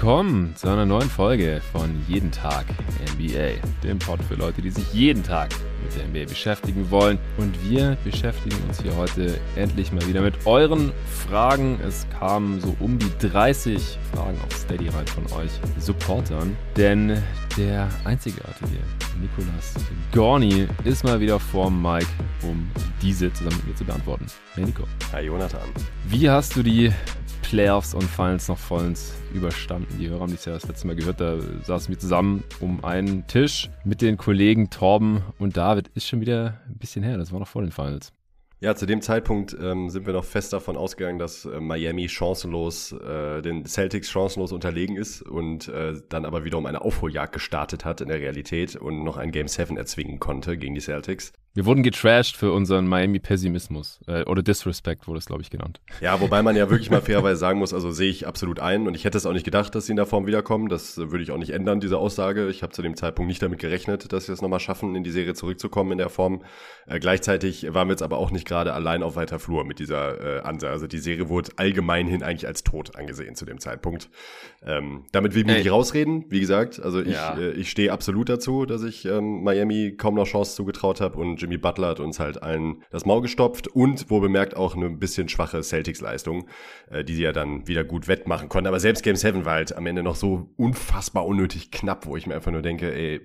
willkommen zu einer neuen Folge von Jeden Tag NBA, dem Pod für Leute, die sich jeden Tag mit der NBA beschäftigen wollen. Und wir beschäftigen uns hier heute endlich mal wieder mit euren Fragen. Es kamen so um die 30 Fragen auf Steady rein von euch Supportern, denn der einzigartige Nikolas Gorni ist mal wieder vorm Mike, um diese zusammen mit mir zu beantworten. Hey Nico. Hi Jonathan. Wie hast du die Playoffs und Finals noch vollends überstanden. Die Hörer haben dich ja das letzte Mal gehört, da saßen wir zusammen um einen Tisch mit den Kollegen Torben und David. Ist schon wieder ein bisschen her, das war noch vor den Finals. Ja, zu dem Zeitpunkt ähm, sind wir noch fest davon ausgegangen, dass äh, Miami chancenlos, äh, den Celtics chancenlos unterlegen ist und äh, dann aber wiederum eine Aufholjagd gestartet hat in der Realität und noch ein Game 7 erzwingen konnte gegen die Celtics. Wir wurden getrashed für unseren Miami-Pessimismus. Äh, oder Disrespect wurde es, glaube ich, genannt. Ja, wobei man ja wirklich mal fairerweise sagen muss, also sehe ich absolut ein. Und ich hätte es auch nicht gedacht, dass sie in der Form wiederkommen. Das würde ich auch nicht ändern, diese Aussage. Ich habe zu dem Zeitpunkt nicht damit gerechnet, dass sie es nochmal schaffen, in die Serie zurückzukommen in der Form. Äh, gleichzeitig waren wir jetzt aber auch nicht gerade allein auf weiter Flur mit dieser äh, Ansage. Also die Serie wurde allgemein hin eigentlich als tot angesehen zu dem Zeitpunkt. Ähm, damit will ich mich nicht rausreden, wie gesagt. Also ich, ja. äh, ich stehe absolut dazu, dass ich ähm, Miami kaum noch Chance zugetraut habe und Jimmy Butler hat uns halt allen das Maul gestopft und wo bemerkt auch eine bisschen schwache Celtics-Leistung, äh, die sie ja dann wieder gut wettmachen konnten. Aber selbst Game 7 war halt am Ende noch so unfassbar unnötig knapp, wo ich mir einfach nur denke, ey,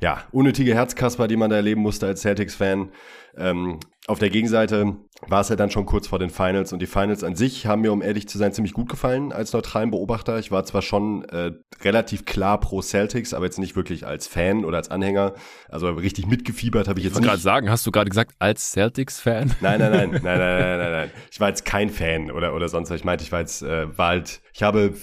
ja, unnötige Herzkasper, die man da erleben musste als Celtics-Fan. Ähm, auf der Gegenseite war es ja dann schon kurz vor den Finals und die Finals an sich haben mir, um ehrlich zu sein, ziemlich gut gefallen als neutralen Beobachter. Ich war zwar schon äh, relativ klar pro Celtics, aber jetzt nicht wirklich als Fan oder als Anhänger. Also richtig mitgefiebert habe ich jetzt ich nicht. Ich gerade sagen, hast du gerade gesagt, als Celtics-Fan? Nein, nein, nein, nein, nein, nein, nein, nein. Ich war jetzt kein Fan oder, oder sonst was. Ich meinte, ich war jetzt, äh, war halt, ich habe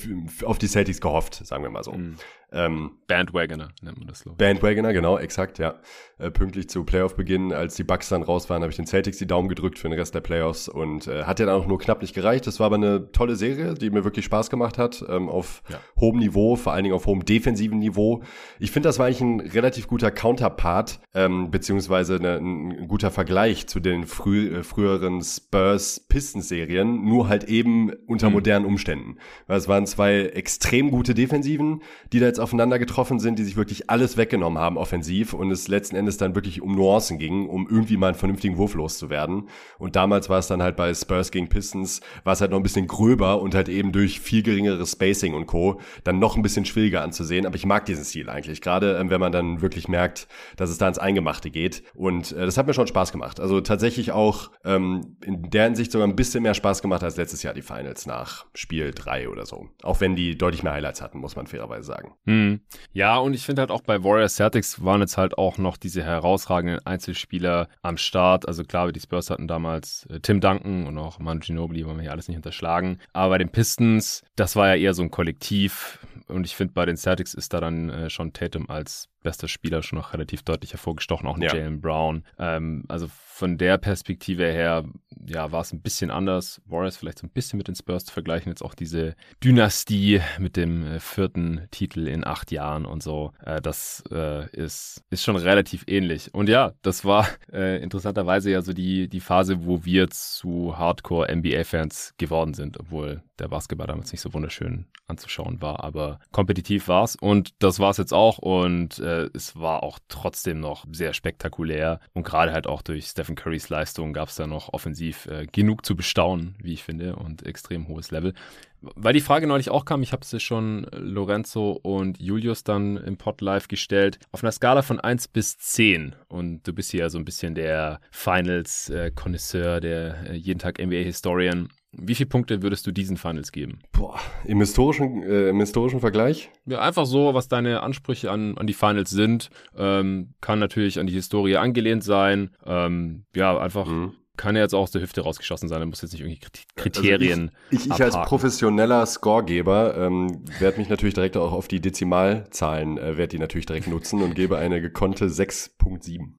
auf die Celtics gehofft, sagen wir mal so. Mhm. Ähm, Bandwagoner nennt man das, glaube ich. Bandwagoner, genau, exakt, ja. Äh, pünktlich zu Playoff-Beginn, als die Bucks dann raus waren, habe ich den Celtics die Daumen gedrückt für den Rest der Playoffs und äh, hat ja dann auch nur knapp nicht gereicht. Das war aber eine tolle Serie, die mir wirklich Spaß gemacht hat, ähm, auf ja. hohem Niveau, vor allen Dingen auf hohem defensiven Niveau. Ich finde, das war eigentlich ein relativ guter Counterpart, ähm, beziehungsweise eine, ein guter Vergleich zu den früh, äh, früheren Spurs-Pistons-Serien, nur halt eben unter mhm. modernen Umständen. Es waren zwei extrem gute Defensiven, die da jetzt aufeinander getroffen sind, die sich wirklich alles weggenommen haben offensiv und es letzten Endes dann wirklich um Nuancen ging, um irgendwie mal einen vernünftigen Wurf loszuwerden. Und damals war es dann halt bei Spurs gegen Pistons, war es halt noch ein bisschen gröber und halt eben durch viel geringeres Spacing und Co. dann noch ein bisschen schwieriger anzusehen. Aber ich mag diesen Stil eigentlich, gerade ähm, wenn man dann wirklich merkt, dass es da ins Eingemachte geht. Und äh, das hat mir schon Spaß gemacht. Also tatsächlich auch ähm, in der Hinsicht sogar ein bisschen mehr Spaß gemacht als letztes Jahr die Finals nach Spiel 3 oder so. Auch wenn die deutlich mehr Highlights hatten, muss man fairerweise sagen. Hm. Ja, und ich finde halt auch bei Warriors Celtics waren jetzt halt auch noch diese herausragenden Einzelspieler am Start. Also klar, die Spurs hatten damals äh, Tim Duncan und auch Manu Ginobili, wollen wir hier alles nicht unterschlagen. Aber bei den Pistons, das war ja eher so ein Kollektiv. Und ich finde, bei den Celtics ist da dann äh, schon Tatum als bester Spieler schon noch relativ deutlich hervorgestochen, auch ein ja. Jalen Brown. Ähm, also von der Perspektive her, ja, war es ein bisschen anders. Warriors vielleicht so ein bisschen mit den Spurs zu vergleichen. Jetzt auch diese Dynastie mit dem äh, vierten Titel in acht Jahren und so. Äh, das äh, ist, ist schon relativ ähnlich. Und ja, das war äh, interessanterweise ja so die, die Phase, wo wir zu Hardcore-NBA-Fans geworden sind, obwohl der Basketball damals nicht so wunderschön anzuschauen war. Aber kompetitiv war es und das war es jetzt auch. Und äh, es war auch trotzdem noch sehr spektakulär. Und gerade halt auch durch Stephen Currys Leistung gab es da noch offensiv äh, genug zu bestaunen, wie ich finde, und extrem hohes Level. Weil die Frage neulich auch kam, ich habe es schon Lorenzo und Julius dann im Pod live gestellt, auf einer Skala von 1 bis 10 und du bist hier ja so ein bisschen der Finals-Konnoisseur, äh, der äh, jeden Tag NBA-Historian. Wie viele Punkte würdest du diesen Finals geben? Boah, im historischen, äh, im historischen Vergleich? Ja, einfach so, was deine Ansprüche an, an die Finals sind. Ähm, kann natürlich an die Historie angelehnt sein. Ähm, ja, einfach mhm kann ja jetzt auch aus der Hüfte rausgeschossen sein. Da muss jetzt nicht irgendwie Kriterien. Also ich, ich, ich als professioneller Scoregeber ähm, werde mich natürlich direkt auch auf die Dezimalzahlen, äh, werde die natürlich direkt nutzen und gebe eine gekonnte 6.7.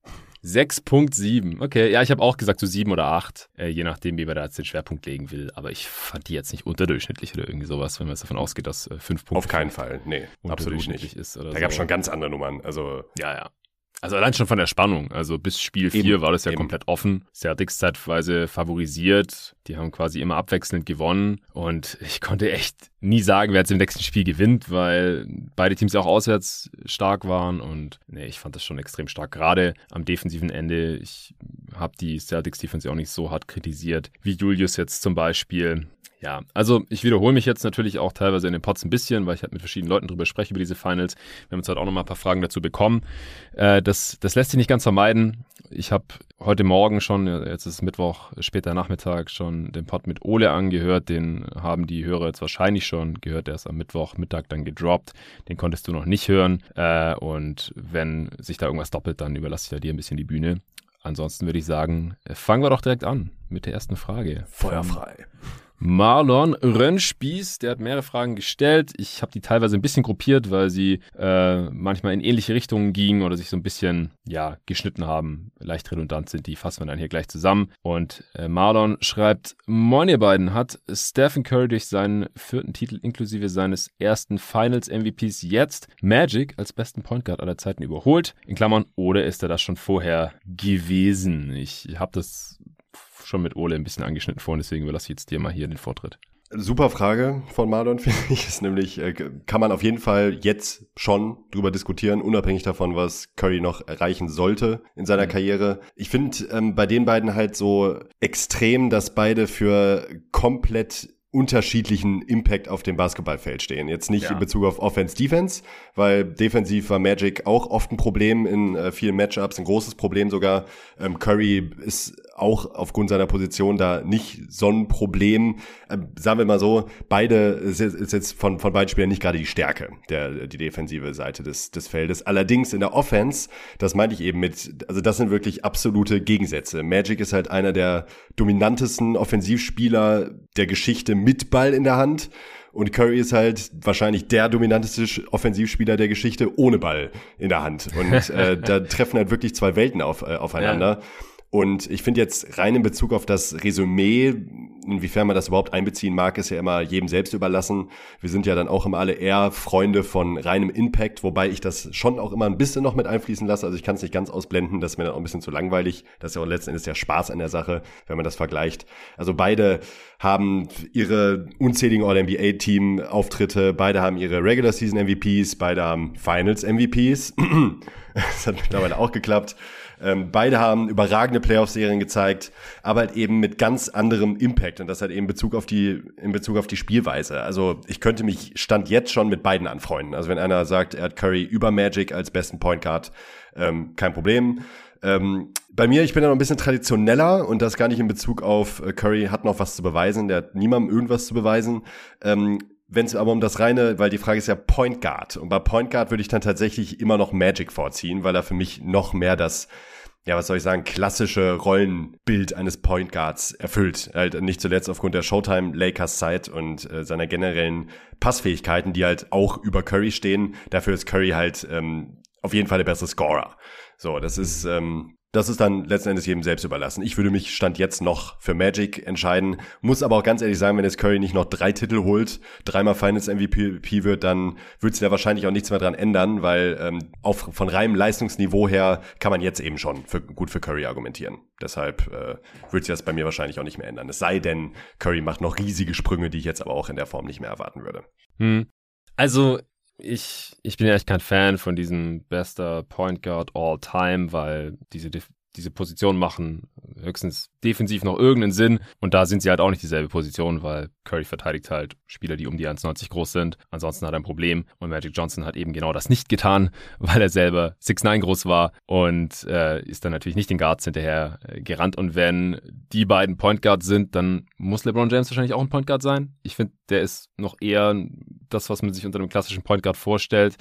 6.7. Okay, ja, ich habe auch gesagt so 7 oder 8, äh, je nachdem, wie man da jetzt den Schwerpunkt legen will. Aber ich fand die jetzt nicht unterdurchschnittlich oder irgendwie sowas, wenn man jetzt davon ausgeht, dass äh, 5 Punkte. Auf keinen Fall, nee, absolut nicht. Ist da so. gab es schon ganz andere Nummern. Also ja, ja. Also allein schon von der Spannung. Also bis Spiel 4 war das ja eben. komplett offen. Celtics zeitweise favorisiert. Die haben quasi immer abwechselnd gewonnen. Und ich konnte echt nie sagen, wer jetzt im nächsten Spiel gewinnt, weil beide Teams auch auswärts stark waren. Und nee, ich fand das schon extrem stark. Gerade am defensiven Ende. Ich habe die Celtics Defense auch nicht so hart kritisiert wie Julius jetzt zum Beispiel. Ja, also ich wiederhole mich jetzt natürlich auch teilweise in den Pots ein bisschen, weil ich halt mit verschiedenen Leuten drüber spreche, über diese Finals. Wir haben uns halt auch noch mal ein paar Fragen dazu bekommen. Äh, das, das lässt sich nicht ganz vermeiden. Ich habe heute Morgen schon, jetzt ist Mittwoch, später Nachmittag, schon den Pod mit Ole angehört. Den haben die Hörer jetzt wahrscheinlich schon gehört. Der ist am Mittwoch Mittag dann gedroppt. Den konntest du noch nicht hören. Äh, und wenn sich da irgendwas doppelt, dann überlasse ich da dir ein bisschen die Bühne. Ansonsten würde ich sagen, fangen wir doch direkt an mit der ersten Frage. Feuerfrei. Marlon Rönnspieß, der hat mehrere Fragen gestellt. Ich habe die teilweise ein bisschen gruppiert, weil sie äh, manchmal in ähnliche Richtungen gingen oder sich so ein bisschen ja geschnitten haben. Leicht redundant sind die, fassen wir dann hier gleich zusammen. Und äh, Marlon schreibt, Moin ihr beiden, hat Stephen Curry durch seinen vierten Titel inklusive seines ersten Finals MVPs jetzt Magic als besten Point Guard aller Zeiten überholt? In Klammern, oder ist er das schon vorher gewesen? Ich habe das schon mit Ole ein bisschen angeschnitten vorhin, deswegen überlasse ich jetzt dir mal hier den Vortritt. Super Frage von Marlon, finde ich. Ist nämlich, äh, kann man auf jeden Fall jetzt schon drüber diskutieren, unabhängig davon, was Curry noch erreichen sollte in seiner mhm. Karriere. Ich finde ähm, bei den beiden halt so extrem, dass beide für komplett unterschiedlichen Impact auf dem Basketballfeld stehen. Jetzt nicht ja. in Bezug auf Offense, Defense, weil defensiv war Magic auch oft ein Problem in äh, vielen Matchups, ein großes Problem sogar. Ähm, Curry ist auch aufgrund seiner Position da nicht so ein Problem. Ähm, sagen wir mal so, beide ist jetzt von, von beiden Spielern nicht gerade die Stärke, der, die defensive Seite des, des Feldes. Allerdings in der Offense, das meinte ich eben mit, also das sind wirklich absolute Gegensätze. Magic ist halt einer der dominantesten Offensivspieler der Geschichte mit Ball in der Hand. Und Curry ist halt wahrscheinlich der dominanteste Offensivspieler der Geschichte ohne Ball in der Hand. Und äh, da treffen halt wirklich zwei Welten auf, äh, aufeinander. Ja. Und ich finde jetzt rein in Bezug auf das Resümee, inwiefern man das überhaupt einbeziehen mag, ist ja immer jedem selbst überlassen. Wir sind ja dann auch immer alle eher Freunde von reinem Impact, wobei ich das schon auch immer ein bisschen noch mit einfließen lasse. Also ich kann es nicht ganz ausblenden, das ist mir dann auch ein bisschen zu langweilig. Das ist ja auch letzten Endes der Spaß an der Sache, wenn man das vergleicht. Also beide haben ihre unzähligen All-NBA-Team-Auftritte, beide haben ihre Regular-Season-MVPs, beide haben Finals-MVPs. das hat mittlerweile auch geklappt. Ähm, beide haben überragende Playoff-Serien gezeigt, aber halt eben mit ganz anderem Impact und das halt eben Bezug auf die, in Bezug auf die Spielweise. Also ich könnte mich Stand jetzt schon mit beiden anfreunden. Also wenn einer sagt, er hat Curry über Magic als besten Point Guard, ähm, kein Problem. Ähm, bei mir, ich bin ja noch ein bisschen traditioneller und das gar nicht in Bezug auf äh, Curry hat noch was zu beweisen, der hat niemandem irgendwas zu beweisen. Ähm, wenn es aber um das reine, weil die Frage ist ja Point Guard. Und bei Point Guard würde ich dann tatsächlich immer noch Magic vorziehen, weil er für mich noch mehr das ja, was soll ich sagen, klassische Rollenbild eines Point Guards erfüllt. Halt nicht zuletzt aufgrund der Showtime Lakers Zeit und äh, seiner generellen Passfähigkeiten, die halt auch über Curry stehen. Dafür ist Curry halt ähm, auf jeden Fall der bessere Scorer. So, das ist ähm, das ist dann letzten Endes jedem selbst überlassen. Ich würde mich Stand jetzt noch für Magic entscheiden, muss aber auch ganz ehrlich sagen, wenn jetzt Curry nicht noch drei Titel holt, dreimal Finals MVP wird, dann wird sich da wahrscheinlich auch nichts mehr dran ändern, weil ähm, auf, von reinem Leistungsniveau her kann man jetzt eben schon für, gut für Curry argumentieren. Deshalb äh, wird sich das bei mir wahrscheinlich auch nicht mehr ändern. Es sei denn, Curry macht noch riesige Sprünge, die ich jetzt aber auch in der Form nicht mehr erwarten würde. Hm. Also ich, ich bin ja echt kein Fan von diesem bester Point Guard all time, weil diese, diese Position machen höchstens defensiv noch irgendeinen Sinn. Und da sind sie halt auch nicht dieselbe Position, weil Curry verteidigt halt Spieler, die um die 1,90 groß sind. Ansonsten hat er ein Problem. Und Magic Johnson hat eben genau das nicht getan, weil er selber 6'9 groß war und äh, ist dann natürlich nicht den Guards hinterher äh, gerannt. Und wenn die beiden Point Guards sind, dann muss LeBron James wahrscheinlich auch ein Point Guard sein. Ich finde, der ist noch eher das, was man sich unter einem klassischen Point Guard vorstellt,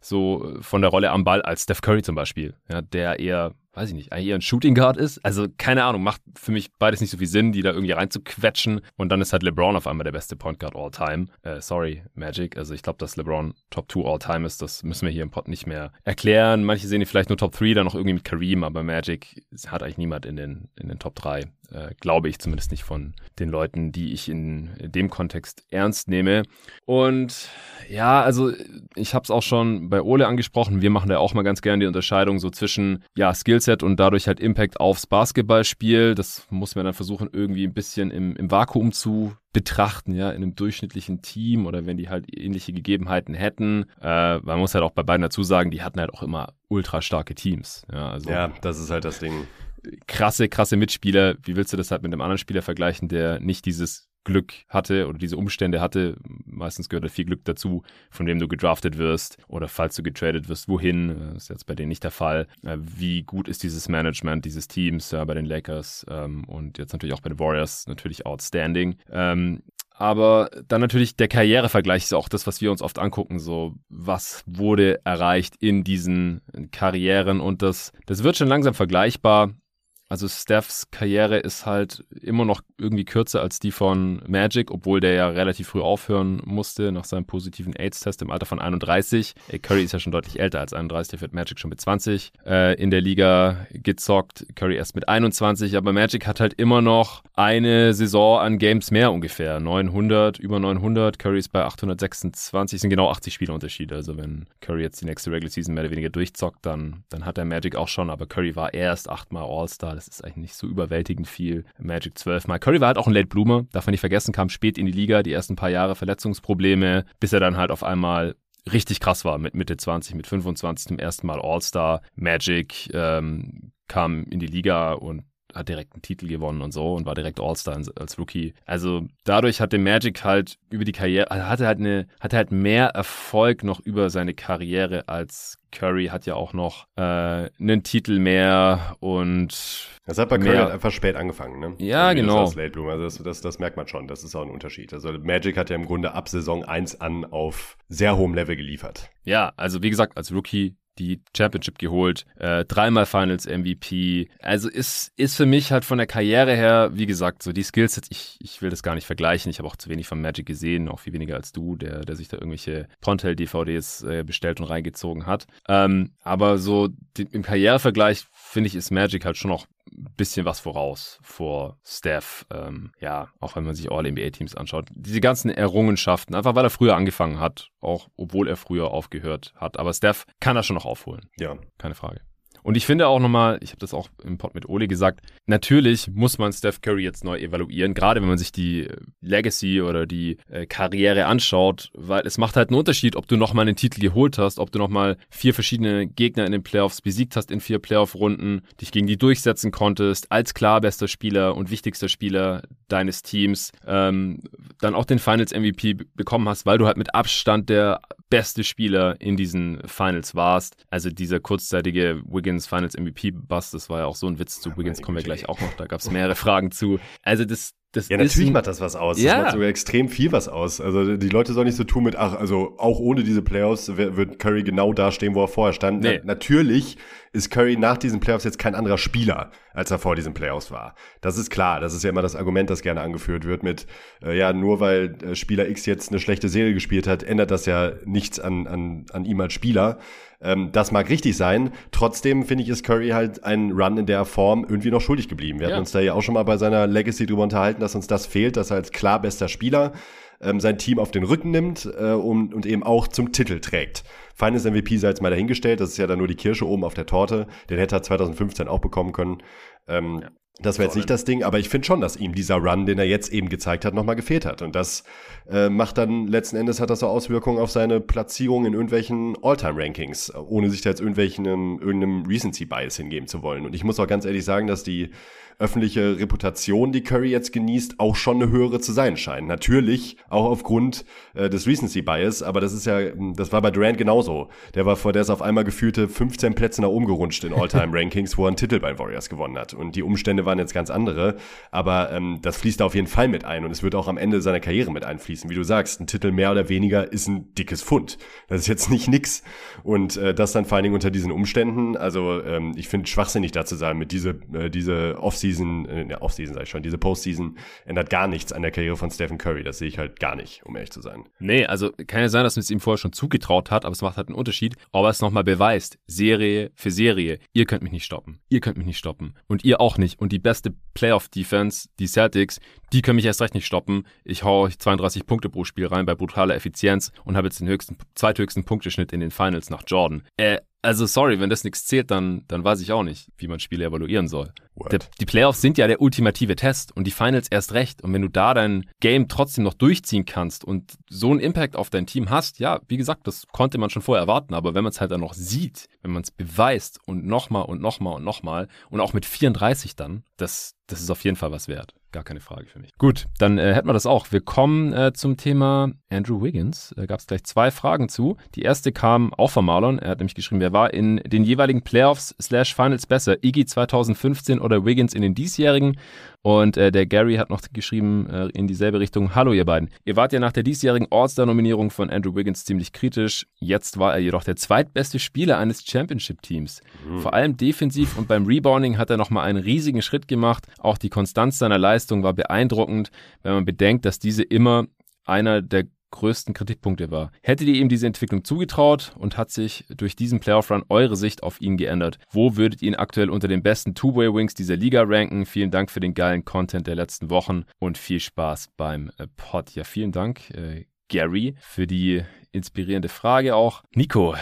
so von der Rolle am Ball als Steph Curry zum Beispiel, ja, der eher weiß ich nicht, eher ein Shooting Guard ist. Also keine Ahnung, macht für mich beides nicht so viel Sinn, die da irgendwie reinzuquetschen. Und dann ist halt LeBron auf einmal der beste Point Guard all time. Äh, sorry, Magic. Also ich glaube, dass LeBron Top 2 all time ist, das müssen wir hier im Pod nicht mehr erklären. Manche sehen ihn vielleicht nur Top 3, dann noch irgendwie mit Kareem, aber Magic hat eigentlich niemand in den, in den Top 3. äh, glaube ich zumindest nicht von den Leuten, die ich in dem Kontext ernst nehme. Und ja, also ich habe es auch schon bei Ole angesprochen. Wir machen da auch mal ganz gerne die Unterscheidung so zwischen ja Skillset und dadurch halt Impact aufs Basketballspiel. Das muss man dann versuchen irgendwie ein bisschen im, im Vakuum zu betrachten, ja, in einem durchschnittlichen Team oder wenn die halt ähnliche Gegebenheiten hätten. Äh, man muss halt auch bei beiden dazu sagen, die hatten halt auch immer ultra starke Teams. Ja, also, ja das ist halt das Ding krasse, krasse Mitspieler. Wie willst du das halt mit einem anderen Spieler vergleichen, der nicht dieses Glück hatte oder diese Umstände hatte. Meistens gehört da viel Glück dazu, von dem du gedraftet wirst oder falls du getradet wirst, wohin. Das ist jetzt bei denen nicht der Fall. Äh, wie gut ist dieses Management dieses Teams ja, bei den Lakers ähm, und jetzt natürlich auch bei den Warriors natürlich outstanding. Ähm, aber dann natürlich der Karrierevergleich ist auch das, was wir uns oft angucken. So, was wurde erreicht in diesen Karrieren? Und das, das wird schon langsam vergleichbar. Also Stephs Karriere ist halt immer noch irgendwie kürzer als die von Magic, obwohl der ja relativ früh aufhören musste nach seinem positiven AIDS-Test im Alter von 31. Curry ist ja schon deutlich älter als 31, der wird Magic schon mit 20 äh, in der Liga gezockt. Curry erst mit 21, aber Magic hat halt immer noch eine Saison an Games mehr ungefähr. 900, über 900. Curry ist bei 826, sind genau 80 Spielunterschiede. Also wenn Curry jetzt die nächste Regular Season mehr oder weniger durchzockt, dann, dann hat er Magic auch schon, aber Curry war erst achtmal All-Star das ist eigentlich nicht so überwältigend viel. Magic 12 Mal. Curry war halt auch ein Late Bloomer, darf man nicht vergessen, kam spät in die Liga, die ersten paar Jahre Verletzungsprobleme, bis er dann halt auf einmal richtig krass war mit Mitte 20, mit 25 zum ersten Mal All-Star. Magic ähm, kam in die Liga und hat direkt einen Titel gewonnen und so und war direkt All-Star als Rookie. Also dadurch hat der Magic halt über die Karriere, also hatte halt eine, hatte halt mehr Erfolg noch über seine Karriere als Curry hat ja auch noch äh, einen Titel mehr und das hat bei Curry halt einfach spät angefangen, ne? Ja, also genau. Das, Late. Also das, das, das merkt man schon. Das ist auch ein Unterschied. Also Magic hat ja im Grunde ab Saison 1 an auf sehr hohem Level geliefert. Ja, also wie gesagt, als Rookie die Championship geholt, äh, dreimal Finals MVP. Also ist, ist für mich halt von der Karriere her, wie gesagt, so die Skillsets, ich, ich will das gar nicht vergleichen. Ich habe auch zu wenig von Magic gesehen, auch viel weniger als du, der, der sich da irgendwelche Pontel-DVDs äh, bestellt und reingezogen hat. Ähm, aber so die, im Karrierevergleich finde ich, ist Magic halt schon noch bisschen was voraus vor Steph. Ähm, ja, auch wenn man sich All-NBA-Teams anschaut. Diese ganzen Errungenschaften, einfach weil er früher angefangen hat, auch obwohl er früher aufgehört hat. Aber Steph kann er schon noch aufholen. Ja. Keine Frage. Und ich finde auch nochmal, ich habe das auch im Pod mit Ole gesagt, natürlich muss man Steph Curry jetzt neu evaluieren, gerade wenn man sich die äh, Legacy oder die äh, Karriere anschaut, weil es macht halt einen Unterschied, ob du nochmal einen Titel geholt hast, ob du nochmal vier verschiedene Gegner in den Playoffs besiegt hast in vier Playoff-Runden, dich gegen die durchsetzen konntest, als klar bester Spieler und wichtigster Spieler deines Teams, ähm, dann auch den Finals MVP bekommen hast, weil du halt mit Abstand der beste Spieler in diesen Finals warst. Also dieser kurzzeitige Wiggins Finals MVP-Bust, das war ja auch so ein Witz zu Wiggins, kommen wir gleich auch noch, da gab es mehrere Fragen zu. Also das, das ja, natürlich macht das was aus. Ja. Das macht sogar extrem viel was aus. Also die Leute sollen nicht so tun mit, ach, also auch ohne diese Playoffs wird Curry genau da stehen, wo er vorher stand. Nee. Na, natürlich ist Curry nach diesen Playoffs jetzt kein anderer Spieler, als er vor diesen Playoffs war. Das ist klar. Das ist ja immer das Argument, das gerne angeführt wird mit, äh, ja, nur weil äh, Spieler X jetzt eine schlechte Serie gespielt hat, ändert das ja nichts an, an, an ihm als Spieler. Ähm, das mag richtig sein. Trotzdem finde ich, ist Curry halt ein Run in der Form irgendwie noch schuldig geblieben. Wir ja. hatten uns da ja auch schon mal bei seiner Legacy drüber unterhalten, dass uns das fehlt, dass er als klar bester Spieler ähm, sein Team auf den Rücken nimmt äh, um, und eben auch zum Titel trägt. Finals MVP sei jetzt mal dahingestellt, das ist ja dann nur die Kirsche oben auf der Torte. Den hätte er 2015 auch bekommen können. Ähm, ja. Das wäre jetzt nicht das Ding, aber ich finde schon, dass ihm dieser Run, den er jetzt eben gezeigt hat, nochmal gefehlt hat. Und das äh, macht dann letzten Endes hat das so Auswirkungen auf seine Platzierung in irgendwelchen All-Time-Rankings, ohne sich da jetzt irgendwelchen irgendeinem Recency-Bias hingeben zu wollen. Und ich muss auch ganz ehrlich sagen, dass die öffentliche Reputation, die Curry jetzt genießt, auch schon eine höhere zu sein scheint. Natürlich auch aufgrund äh, des Recency Bias, aber das ist ja, das war bei Durant genauso. Der war vor der ist auf einmal gefühlte 15 Plätze nach oben gerutscht in All-Time Rankings, wo er einen Titel bei Warriors gewonnen hat. Und die Umstände waren jetzt ganz andere, aber ähm, das fließt da auf jeden Fall mit ein und es wird auch am Ende seiner Karriere mit einfließen. Wie du sagst, ein Titel mehr oder weniger ist ein dickes Fund. Das ist jetzt nicht nix. Und äh, das dann vor allen Dingen unter diesen Umständen, also ähm, ich finde schwachsinnig da zu sein mit diese, äh, diese Off Offseason, äh, Offseason sag ich schon, diese Postseason ändert gar nichts an der Karriere von Stephen Curry. Das sehe ich halt gar nicht, um ehrlich zu sein. Nee, also kann ja sein, dass man es ihm vorher schon zugetraut hat, aber es macht halt einen Unterschied, ob er es nochmal beweist. Serie für Serie. Ihr könnt mich nicht stoppen. Ihr könnt mich nicht stoppen. Und ihr auch nicht. Und die beste Playoff-Defense, die Celtics, die können mich erst recht nicht stoppen. Ich hau 32 Punkte pro Spiel rein bei brutaler Effizienz und habe jetzt den höchsten, zweithöchsten Punkteschnitt in den Finals nach Jordan. Äh, also sorry, wenn das nichts zählt, dann, dann weiß ich auch nicht, wie man Spiele evaluieren soll. Der, die Playoffs sind ja der ultimative Test und die Finals erst recht. Und wenn du da dein Game trotzdem noch durchziehen kannst und so einen Impact auf dein Team hast, ja, wie gesagt, das konnte man schon vorher erwarten. Aber wenn man es halt dann noch sieht, wenn man es beweist und nochmal und nochmal und nochmal und auch mit 34 dann, das, das ist auf jeden Fall was wert. Gar keine Frage für mich. Gut, dann äh, hätten wir das auch. Wir kommen äh, zum Thema Andrew Wiggins. Da gab es gleich zwei Fragen zu. Die erste kam auch von Marlon. Er hat nämlich geschrieben, wer war in den jeweiligen Playoffs slash Finals besser? Iggy 2015 oder Wiggins in den diesjährigen? Und äh, der Gary hat noch geschrieben äh, in dieselbe Richtung, hallo ihr beiden. Ihr wart ja nach der diesjährigen All-Star-Nominierung von Andrew Wiggins ziemlich kritisch. Jetzt war er jedoch der zweitbeste Spieler eines Championship-Teams. Mhm. Vor allem defensiv und beim Rebounding hat er nochmal einen riesigen Schritt gemacht. Auch die Konstanz seiner Leistung war beeindruckend, wenn man bedenkt, dass diese immer einer der größten Kritikpunkte war. Hättet ihr ihm diese Entwicklung zugetraut und hat sich durch diesen Playoff-Run eure Sicht auf ihn geändert? Wo würdet ihr ihn aktuell unter den besten Two-Way-Wings dieser Liga ranken? Vielen Dank für den geilen Content der letzten Wochen und viel Spaß beim äh, Pod. Ja, vielen Dank, äh, Gary, für die inspirierende Frage auch. Nico,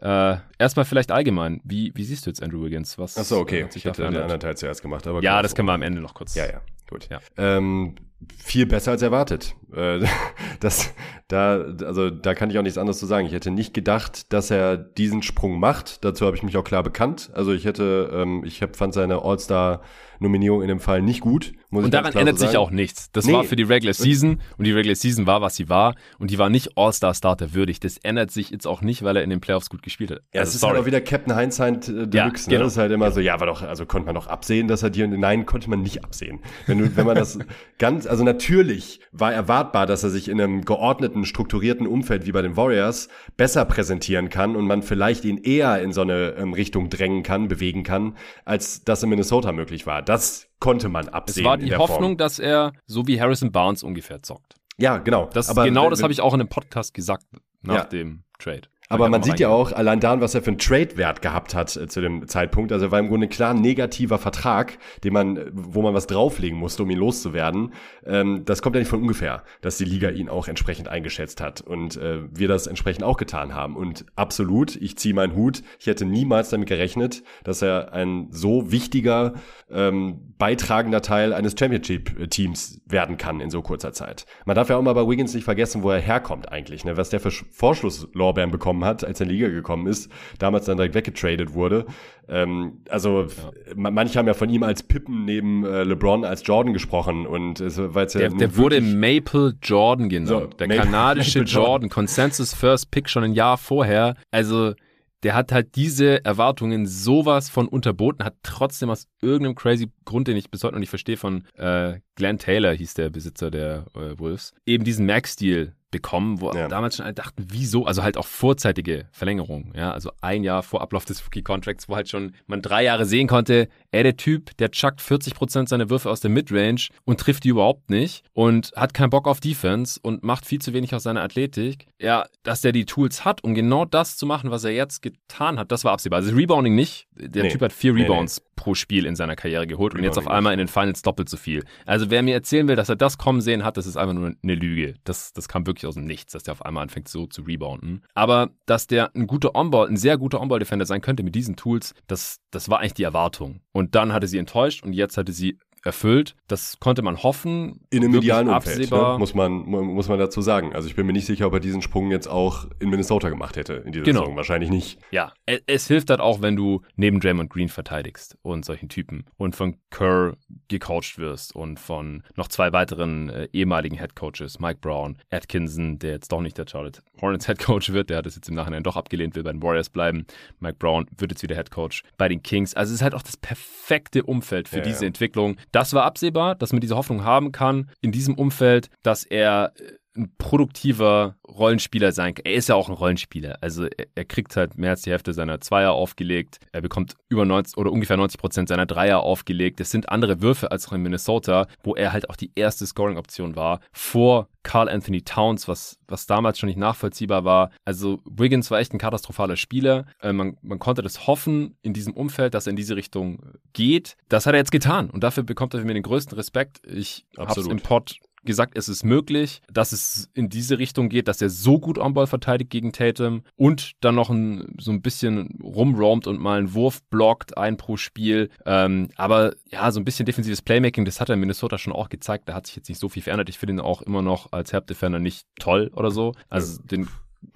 äh, erstmal vielleicht allgemein. Wie, wie siehst du jetzt Andrew Wiggins? Was Achso, okay. ich hätte den anderen Teil zuerst gemacht. Aber ja, das können wir am Ende noch kurz. Ja, ja. Gut. Ja. Ähm, viel besser als erwartet. Äh, das, da, also da kann ich auch nichts anderes zu sagen. Ich hätte nicht gedacht, dass er diesen Sprung macht. Dazu habe ich mich auch klar bekannt. Also ich hätte, ähm, ich hab, fand seine All-Star Nominierung in dem Fall nicht gut. und daran ändert so sich auch nichts. Das nee. war für die Regular Season und die Regular Season war, was sie war und die war nicht All-Star-Starter würdig. Das ändert sich jetzt auch nicht, weil er in den Playoffs gut gespielt hat. Ja, also, es ist sorry. halt auch wieder Captain Hindsight äh, Deluxe. Ja, ne? genau. Das ist halt immer so, ja, war doch, also konnte man doch absehen, dass er dir, nein, konnte man nicht absehen. Wenn, du, wenn man das ganz, also natürlich war erwartbar, dass er sich in einem geordneten, strukturierten Umfeld wie bei den Warriors besser präsentieren kann und man vielleicht ihn eher in so eine ähm, Richtung drängen kann, bewegen kann, als das in Minnesota möglich war das konnte man absehen. Es war die Hoffnung, Form. dass er so wie Harrison Barnes ungefähr zockt. Ja, genau. Das, Aber genau das habe ich auch in einem Podcast gesagt nach ja. dem Trade. Aber man sieht ja auch allein daran, was er für einen Trade-Wert gehabt hat äh, zu dem Zeitpunkt. Also er war im Grunde klar ein negativer Vertrag, den man, wo man was drauflegen musste, um ihn loszuwerden. Ähm, das kommt ja nicht von ungefähr, dass die Liga ihn auch entsprechend eingeschätzt hat und äh, wir das entsprechend auch getan haben. Und absolut, ich ziehe meinen Hut. Ich hätte niemals damit gerechnet, dass er ein so wichtiger ähm, beitragender Teil eines Championship-Teams werden kann in so kurzer Zeit. Man darf ja auch mal bei Wiggins nicht vergessen, wo er herkommt eigentlich, ne? was der für Vorschlusslorbeeren bekommen hat, als er in die Liga gekommen ist, damals dann direkt weggetradet wurde. Ähm, also ja. manche haben ja von ihm als Pippen neben äh, LeBron als Jordan gesprochen und es war jetzt der, der wurde Maple Jordan genannt, so, der Maple, kanadische Maple Jordan. Jordan, Consensus First Pick schon ein Jahr vorher. Also der hat halt diese Erwartungen sowas von unterboten, hat trotzdem aus irgendeinem crazy Grund, den ich bis heute noch nicht verstehe, von äh, Glenn Taylor hieß der Besitzer der äh, Wolves, eben diesen Max-Deal bekommen, wo ja. damals schon alle dachten, wieso? Also halt auch vorzeitige Verlängerungen, ja, also ein Jahr vor Ablauf des Rookie-Contracts, wo halt schon man drei Jahre sehen konnte, er der Typ, der chuckt 40% seiner Würfe aus der Midrange und trifft die überhaupt nicht und hat keinen Bock auf Defense und macht viel zu wenig aus seiner Athletik. Ja, dass der die Tools hat, um genau das zu machen, was er jetzt getan hat, das war absehbar. Also Rebounding nicht. Der nee. Typ hat vier Rebounds nee, nee. pro Spiel in seiner Karriere geholt Rebounding und jetzt auf einmal in den Finals doppelt so viel. Also wer mir erzählen will, dass er das kommen sehen hat, das ist einfach nur eine Lüge. Das, das kam wirklich aus dem Nichts, dass der auf einmal anfängt so zu rebounden. Aber dass der ein guter On-Ball, ein sehr guter On-Ball-Defender sein könnte mit diesen Tools, das, das war eigentlich die Erwartung. Und dann hatte sie enttäuscht und jetzt hatte sie erfüllt. Das konnte man hoffen. In einem idealen Umfeld, ne? muss, man, muss man dazu sagen. Also ich bin mir nicht sicher, ob er diesen Sprung jetzt auch in Minnesota gemacht hätte in dieser genau. Saison. Wahrscheinlich nicht. Ja, es, es hilft halt auch, wenn du neben Draymond Green verteidigst und solchen Typen und von Kerr gecoacht wirst und von noch zwei weiteren äh, ehemaligen Headcoaches, Mike Brown, Atkinson, der jetzt doch nicht der Charlotte Hornets Headcoach wird, der hat es jetzt im Nachhinein doch abgelehnt, will bei den Warriors bleiben. Mike Brown wird jetzt wieder Headcoach bei den Kings. Also es ist halt auch das perfekte Umfeld für ja, diese ja. Entwicklung das war absehbar, dass man diese Hoffnung haben kann in diesem Umfeld, dass er ein produktiver Rollenspieler sein kann. Er ist ja auch ein Rollenspieler. Also er, er, kriegt halt mehr als die Hälfte seiner Zweier aufgelegt. Er bekommt über 90 oder ungefähr 90 Prozent seiner Dreier aufgelegt. Das sind andere Würfe als auch in Minnesota, wo er halt auch die erste Scoring-Option war vor Carl Anthony Towns, was, was damals schon nicht nachvollziehbar war. Also Wiggins war echt ein katastrophaler Spieler. Äh, man, man konnte das hoffen in diesem Umfeld, dass er in diese Richtung geht. Das hat er jetzt getan und dafür bekommt er für mich den größten Respekt. Ich habe es im Pod gesagt, es ist möglich, dass es in diese Richtung geht, dass er so gut On-Ball verteidigt gegen Tatum und dann noch ein, so ein bisschen rumroamt und mal einen Wurf blockt, ein pro Spiel. Ähm, aber ja, so ein bisschen defensives Playmaking, das hat er in Minnesota schon auch gezeigt. Da hat sich jetzt nicht so viel verändert. Ich finde ihn auch immer noch als Help Defender nicht toll oder so. Also den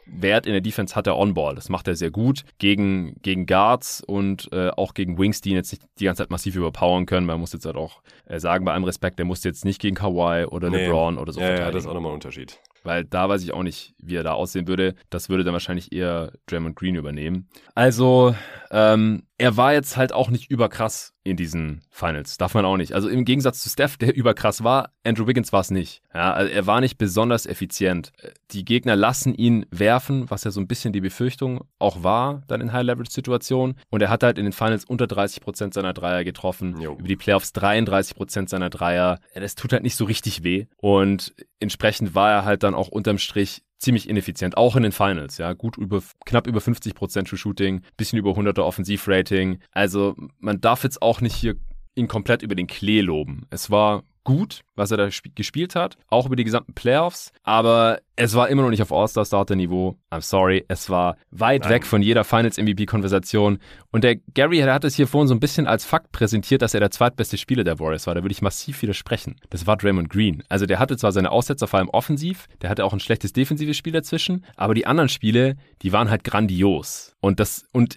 Wert in der Defense hat er On-Ball. Das macht er sehr gut gegen, gegen Guards und äh, auch gegen Wings, die ihn jetzt nicht die ganze Zeit massiv überpowern können. Man muss jetzt halt auch äh, sagen, bei allem Respekt, der musste jetzt nicht gegen Kawhi oder nee. LeBron oder so ja, Ja, das ist auch nochmal ein Unterschied. Weil da weiß ich auch nicht, wie er da aussehen würde. Das würde dann wahrscheinlich eher Draymond Green übernehmen. Also, ähm, er war jetzt halt auch nicht überkrass in diesen Finals. Darf man auch nicht. Also im Gegensatz zu Steph, der überkrass war, Andrew Wiggins war es nicht. Ja, also er war nicht besonders effizient. Die Gegner lassen ihn werfen, was ja so ein bisschen die Befürchtung auch war, dann in High-Leverage-Situationen. Und er hat halt in den Finals unter 30 Prozent seiner Dreier getroffen. Jo. Über die Playoffs 33 Prozent seiner Dreier. Das tut halt nicht so richtig weh. Und entsprechend war er halt dann auch unterm Strich ziemlich ineffizient, auch in den Finals, ja, gut über, knapp über 50 Prozent für Shooting, bisschen über 100er Offensivrating. Also man darf jetzt auch nicht hier ihn komplett über den Klee loben. Es war gut, was er da gespielt hat, auch über die gesamten Playoffs, aber es war immer noch nicht auf All-Star-Starter-Niveau. I'm sorry, es war weit Nein. weg von jeder Finals-MVP-Konversation. Und der Gary der hat es hier vorhin so ein bisschen als Fakt präsentiert, dass er der zweitbeste Spieler der Warriors war. Da würde ich massiv widersprechen. Das war Draymond Green. Also der hatte zwar seine Aussetzer vor allem offensiv, der hatte auch ein schlechtes defensives Spiel dazwischen, aber die anderen Spiele, die waren halt grandios. Und das, und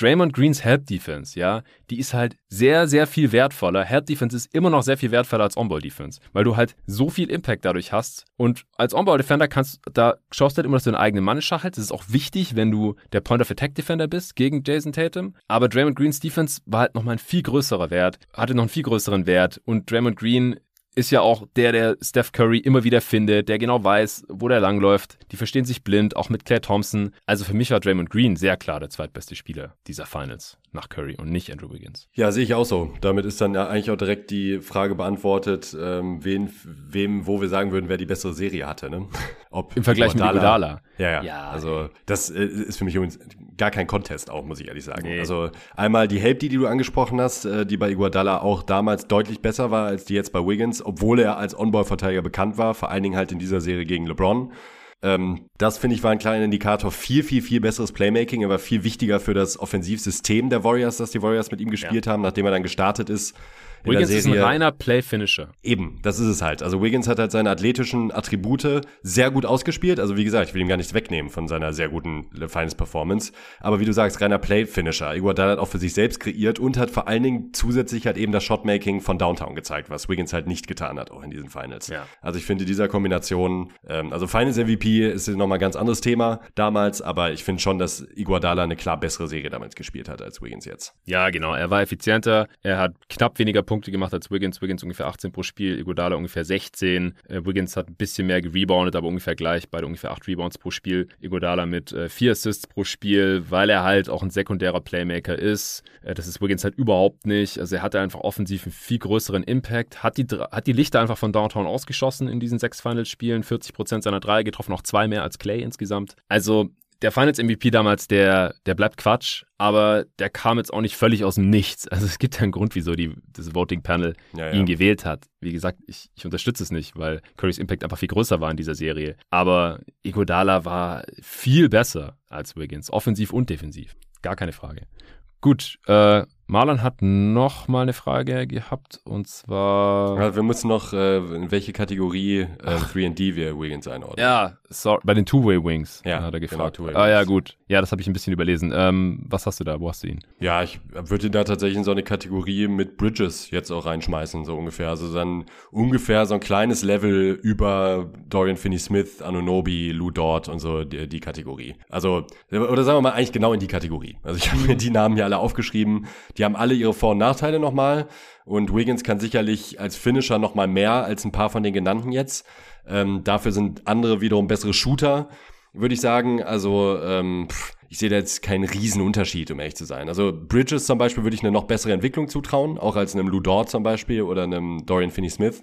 Draymond Greens Help Defense, ja, die ist halt sehr, sehr viel wertvoller. Help Defense ist immer noch sehr viel wertvoller als On-Ball Defense, weil du halt so viel Impact dadurch hast. Und als On-Ball Defender kannst, da schaust du halt immer, dass du einen eigenen Mann schachelst. Das ist auch wichtig, wenn du der Point of Attack Defender bist gegen Jason Tatum. Aber Draymond Greens Defense war halt nochmal ein viel größerer Wert, hatte noch einen viel größeren Wert. Und Draymond Green ist ja auch der, der Steph Curry immer wieder findet, der genau weiß, wo der langläuft. Die verstehen sich blind, auch mit Claire Thompson. Also für mich war Draymond Green sehr klar der zweitbeste Spieler dieser Finals nach Curry und nicht Andrew Wiggins. Ja, sehe ich auch so. Damit ist dann ja eigentlich auch direkt die Frage beantwortet, ähm, wen, wem, wo wir sagen würden, wer die bessere Serie hatte. Ne? Ob Im Vergleich mit Iguodala. Ja, ja, ja. Also das äh, ist für mich übrigens gar kein Contest auch, muss ich ehrlich sagen. Nee. Also einmal die Help, die du angesprochen hast, äh, die bei Iguodala auch damals deutlich besser war als die jetzt bei Wiggins, obwohl er als On-Ball-Verteidiger bekannt war, vor allen Dingen halt in dieser Serie gegen LeBron. Ähm, das finde ich war ein kleiner Indikator. Viel, viel, viel besseres Playmaking. Er war viel wichtiger für das Offensivsystem der Warriors, das die Warriors mit ihm gespielt ja. haben, nachdem er dann gestartet ist. Wiggins ist ein reiner Play-Finisher. Eben, das ist es halt. Also Wiggins hat halt seine athletischen Attribute sehr gut ausgespielt. Also wie gesagt, ich will ihm gar nichts wegnehmen von seiner sehr guten Finals-Performance. Aber wie du sagst, reiner Play-Finisher. Iguodala hat auch für sich selbst kreiert und hat vor allen Dingen zusätzlich halt eben das Shotmaking von Downtown gezeigt, was Wiggins halt nicht getan hat, auch in diesen Finals. Ja. Also ich finde dieser Kombination, ähm, also Finals-MVP ist nochmal ein ganz anderes Thema damals, aber ich finde schon, dass Iguodala eine klar bessere Serie damals gespielt hat als Wiggins jetzt. Ja, genau. Er war effizienter, er hat knapp weniger Punkte gemacht als Wiggins. Wiggins ungefähr 18 pro Spiel, Iguodala ungefähr 16. Äh, Wiggins hat ein bisschen mehr gereboundet, aber ungefähr gleich, beide ungefähr 8 Rebounds pro Spiel. Iguodala mit äh, 4 Assists pro Spiel, weil er halt auch ein sekundärer Playmaker ist. Äh, das ist Wiggins halt überhaupt nicht. Also er hatte einfach offensiv einen viel größeren Impact, hat die, hat die Lichter einfach von Downtown ausgeschossen in diesen sechs Finals-Spielen, 40% seiner Dreier getroffen, noch zwei mehr als Clay insgesamt. Also der Finals MVP damals, der, der bleibt Quatsch, aber der kam jetzt auch nicht völlig aus dem Nichts. Also es gibt ja einen Grund, wieso die, das Voting Panel ja, ihn ja. gewählt hat. Wie gesagt, ich, ich unterstütze es nicht, weil Currys Impact einfach viel größer war in dieser Serie. Aber Iguodala war viel besser als Wiggins, offensiv und defensiv. Gar keine Frage. Gut, äh, Marlon hat noch mal eine Frage gehabt und zwar. Ja, wir müssen noch, äh, in welche Kategorie äh, 3D wir Wiggins einordnen. Ja, sorry, bei den Two-Way-Wings ja, hat er genau, gefragt. Genau, ah ja, gut. Ja, das habe ich ein bisschen überlesen. Ähm, was hast du da? Wo hast du ihn? Ja, ich würde da tatsächlich in so eine Kategorie mit Bridges jetzt auch reinschmeißen, so ungefähr. Also dann ungefähr so ein kleines Level über Dorian Finney-Smith, Anunobi, Lou Dort und so die, die Kategorie. Also, oder sagen wir mal eigentlich genau in die Kategorie. Also ich habe mir die Namen hier alle aufgeschrieben die haben alle ihre Vor- und Nachteile nochmal. Und Wiggins kann sicherlich als Finisher nochmal mehr als ein paar von den genannten jetzt. Ähm, dafür sind andere wiederum bessere Shooter, würde ich sagen. Also ähm, pff, ich sehe da jetzt keinen riesen Unterschied, um ehrlich zu sein. Also Bridges zum Beispiel würde ich eine noch bessere Entwicklung zutrauen, auch als einem Lou Dort zum Beispiel oder einem Dorian Finney-Smith.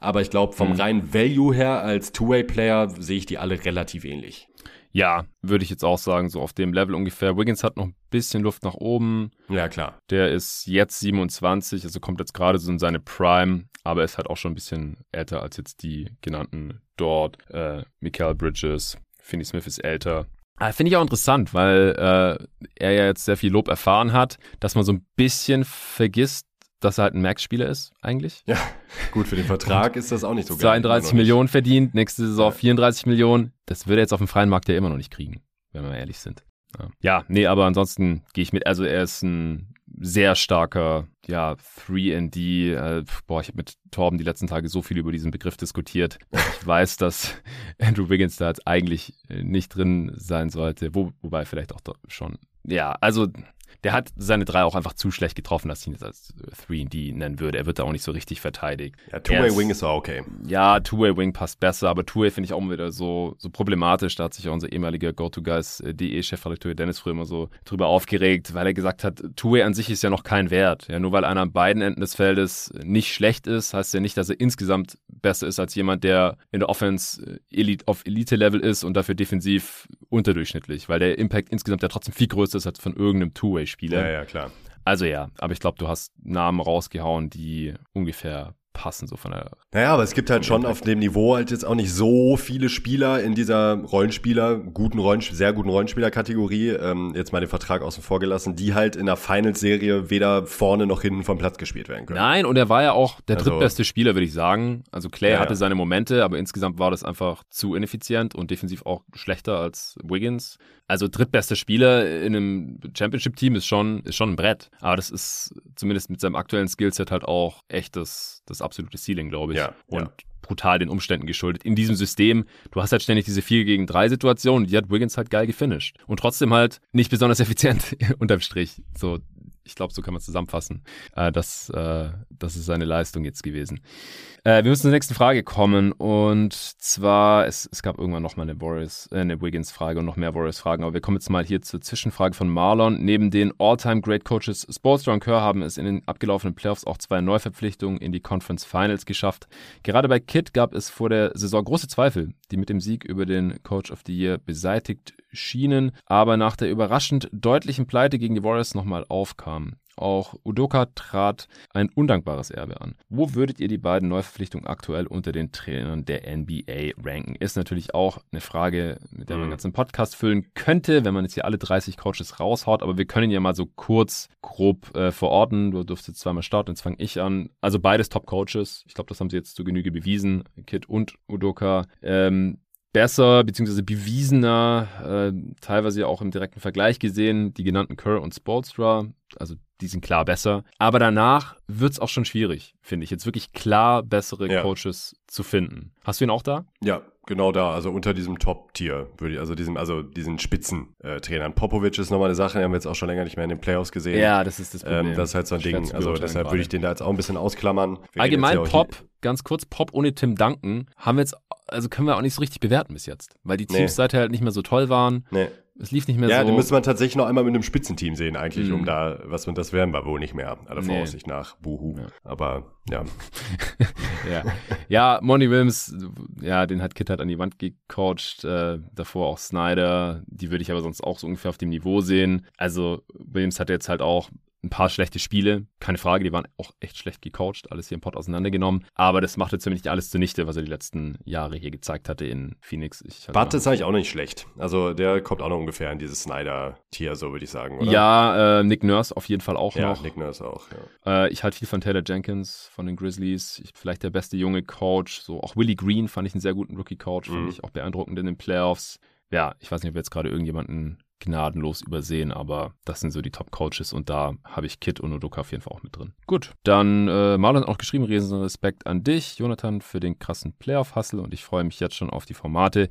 Aber ich glaube, vom mhm. reinen Value her als Two-Way-Player sehe ich die alle relativ ähnlich. Ja, würde ich jetzt auch sagen, so auf dem Level ungefähr. Wiggins hat noch ein bisschen Luft nach oben. Ja, klar. Der ist jetzt 27, also kommt jetzt gerade so in seine Prime, aber ist halt auch schon ein bisschen älter als jetzt die genannten dort. Äh, Mikael Bridges, Finney Smith ist älter. Ah, Finde ich auch interessant, weil äh, er ja jetzt sehr viel Lob erfahren hat, dass man so ein bisschen vergisst, dass er halt ein Max-Spieler ist, eigentlich. Ja, gut, für den Vertrag ist das auch nicht so geil. 32 Millionen verdient, nächste Saison ja. 34 Millionen. Das würde er jetzt auf dem freien Markt ja immer noch nicht kriegen, wenn wir ehrlich sind. Ja, ja nee, aber ansonsten gehe ich mit. Also er ist ein sehr starker, ja, 3D. Äh, boah, ich habe mit Torben die letzten Tage so viel über diesen Begriff diskutiert. Ich weiß, dass Andrew Wiggins da jetzt eigentlich nicht drin sein sollte, wo, wobei vielleicht auch schon. Ja, also der hat seine drei auch einfach zu schlecht getroffen, dass ich ihn jetzt als 3D nennen würde. Er wird da auch nicht so richtig verteidigt. Ja, Two-Way-Wing ist auch okay. Ja, Two-Way-Wing passt besser, aber Two-Way finde ich auch wieder so, so problematisch. Da hat sich ja unser ehemaliger GoToGuys.de-Chefredakteur äh, Dennis früher immer so drüber aufgeregt, weil er gesagt hat, Two-Way an sich ist ja noch kein Wert. Ja, nur weil einer an beiden Enden des Feldes nicht schlecht ist, heißt ja nicht, dass er insgesamt besser ist als jemand, der in der Offense äh, Elite, auf Elite-Level ist und dafür defensiv unterdurchschnittlich, weil der Impact insgesamt ja trotzdem viel größer ist als von irgendeinem Two-Way Spiele. Ja, ja, klar. Also ja, aber ich glaube, du hast Namen rausgehauen, die ungefähr passen, so von der. Naja, aber es gibt halt schon auf dem Niveau halt jetzt auch nicht so viele Spieler in dieser Rollenspieler, guten Rollenspieler, sehr guten Rollenspieler-Kategorie, ähm, jetzt mal den Vertrag außen vor gelassen, die halt in der Finals-Serie weder vorne noch hinten vom Platz gespielt werden können. Nein, und er war ja auch der also, drittbeste Spieler, würde ich sagen. Also Clay ja, hatte seine Momente, aber insgesamt war das einfach zu ineffizient und defensiv auch schlechter als Wiggins. Also drittbester Spieler in einem Championship-Team ist schon, ist schon ein Brett. Aber das ist zumindest mit seinem aktuellen Skillset halt auch echt das, das absolute Ceiling, glaube ich. Ja, und ja. brutal den Umständen geschuldet. In diesem System, du hast halt ständig diese 4 gegen 3 Situation, die hat Wiggins halt geil gefinisht. Und trotzdem halt nicht besonders effizient unterm Strich. So, ich glaube, so kann man zusammenfassen. Äh, das, äh, das ist seine Leistung jetzt gewesen. Äh, wir müssen zur nächsten Frage kommen und zwar, es, es gab irgendwann noch mal eine, äh, eine Wiggins-Frage und noch mehr Boris-Fragen, aber wir kommen jetzt mal hier zur Zwischenfrage von Marlon. Neben den All-Time-Great-Coaches Spolstra und Kerr haben es in den abgelaufenen Playoffs auch zwei Neuverpflichtungen in die Conference Finals geschafft. Gerade bei Kidd gab es vor der Saison große Zweifel, die mit dem Sieg über den Coach of the Year beseitigt schienen, aber nach der überraschend deutlichen Pleite gegen die Warriors nochmal aufkamen. Auch Udoka trat ein undankbares Erbe an. Wo würdet ihr die beiden Neuverpflichtungen aktuell unter den Trainern der NBA ranken? Ist natürlich auch eine Frage, mit der man mhm. einen ganzen Podcast füllen könnte, wenn man jetzt hier alle 30 Coaches raushaut, aber wir können ja mal so kurz grob äh, verorten. Du durfst jetzt zweimal starten, jetzt fange ich an. Also beides Top-Coaches. Ich glaube, das haben sie jetzt zu Genüge bewiesen, Kid und Udoka. Ähm, besser beziehungsweise bewiesener, äh, teilweise auch im direkten Vergleich gesehen, die genannten Kerr und Spolstra. Also die sind klar besser. Aber danach wird es auch schon schwierig, finde ich, jetzt wirklich klar bessere ja. Coaches zu finden. Hast du ihn auch da? Ja, genau da, also unter diesem Top-Tier, würde ich, also diesem, also diesen Spitzentrainern. Äh, Popovic ist nochmal eine Sache, die haben wir jetzt auch schon länger nicht mehr in den Playoffs gesehen. Ja, das ist das Problem. Ähm, das ist halt so ein Ding. Also deshalb würde ich den da jetzt auch ein bisschen ausklammern. Wir Allgemein Pop, ganz kurz, Pop ohne Tim Duncan haben wir jetzt, also können wir auch nicht so richtig bewerten bis jetzt, weil die Teams nee. seither halt nicht mehr so toll waren. Nee. Es lief nicht mehr ja, so. Ja, den müsste man tatsächlich noch einmal mit einem Spitzenteam sehen, eigentlich, mm. um da, was man das werden wir wohl nicht mehr, aller nee. Voraussicht nach. Buhu. Ja. Aber ja. ja. ja, Monty Williams, ja, den hat Kit halt an die Wand gecoacht. Äh, davor auch Snyder. Die würde ich aber sonst auch so ungefähr auf dem Niveau sehen. Also Williams hat jetzt halt auch ein paar schlechte Spiele, keine Frage, die waren auch echt schlecht gecoacht, alles hier im Pod auseinandergenommen. Aber das macht jetzt nicht alles zunichte, was er die letzten Jahre hier gezeigt hatte in Phoenix. Butt ist eigentlich auch nicht schlecht. Also der kommt auch noch ungefähr in dieses Snyder-Tier, so würde ich sagen, oder? Ja, äh, Nick Nurse auf jeden Fall auch ja, noch. Nick Nurse auch, ja. Äh, ich halte viel von Taylor Jenkins, von den Grizzlies. Ich, vielleicht der beste junge Coach. So auch Willie Green fand ich einen sehr guten Rookie-Coach, mhm. fand ich auch beeindruckend in den Playoffs. Ja, ich weiß nicht, ob wir jetzt gerade irgendjemanden gnadenlos übersehen, aber das sind so die Top-Coaches und da habe ich Kit und Udoka auf jeden Fall auch mit drin. Gut, dann äh, Marlon hat auch geschrieben, riesen Respekt an dich, Jonathan, für den krassen Playoff-Hustle und ich freue mich jetzt schon auf die Formate,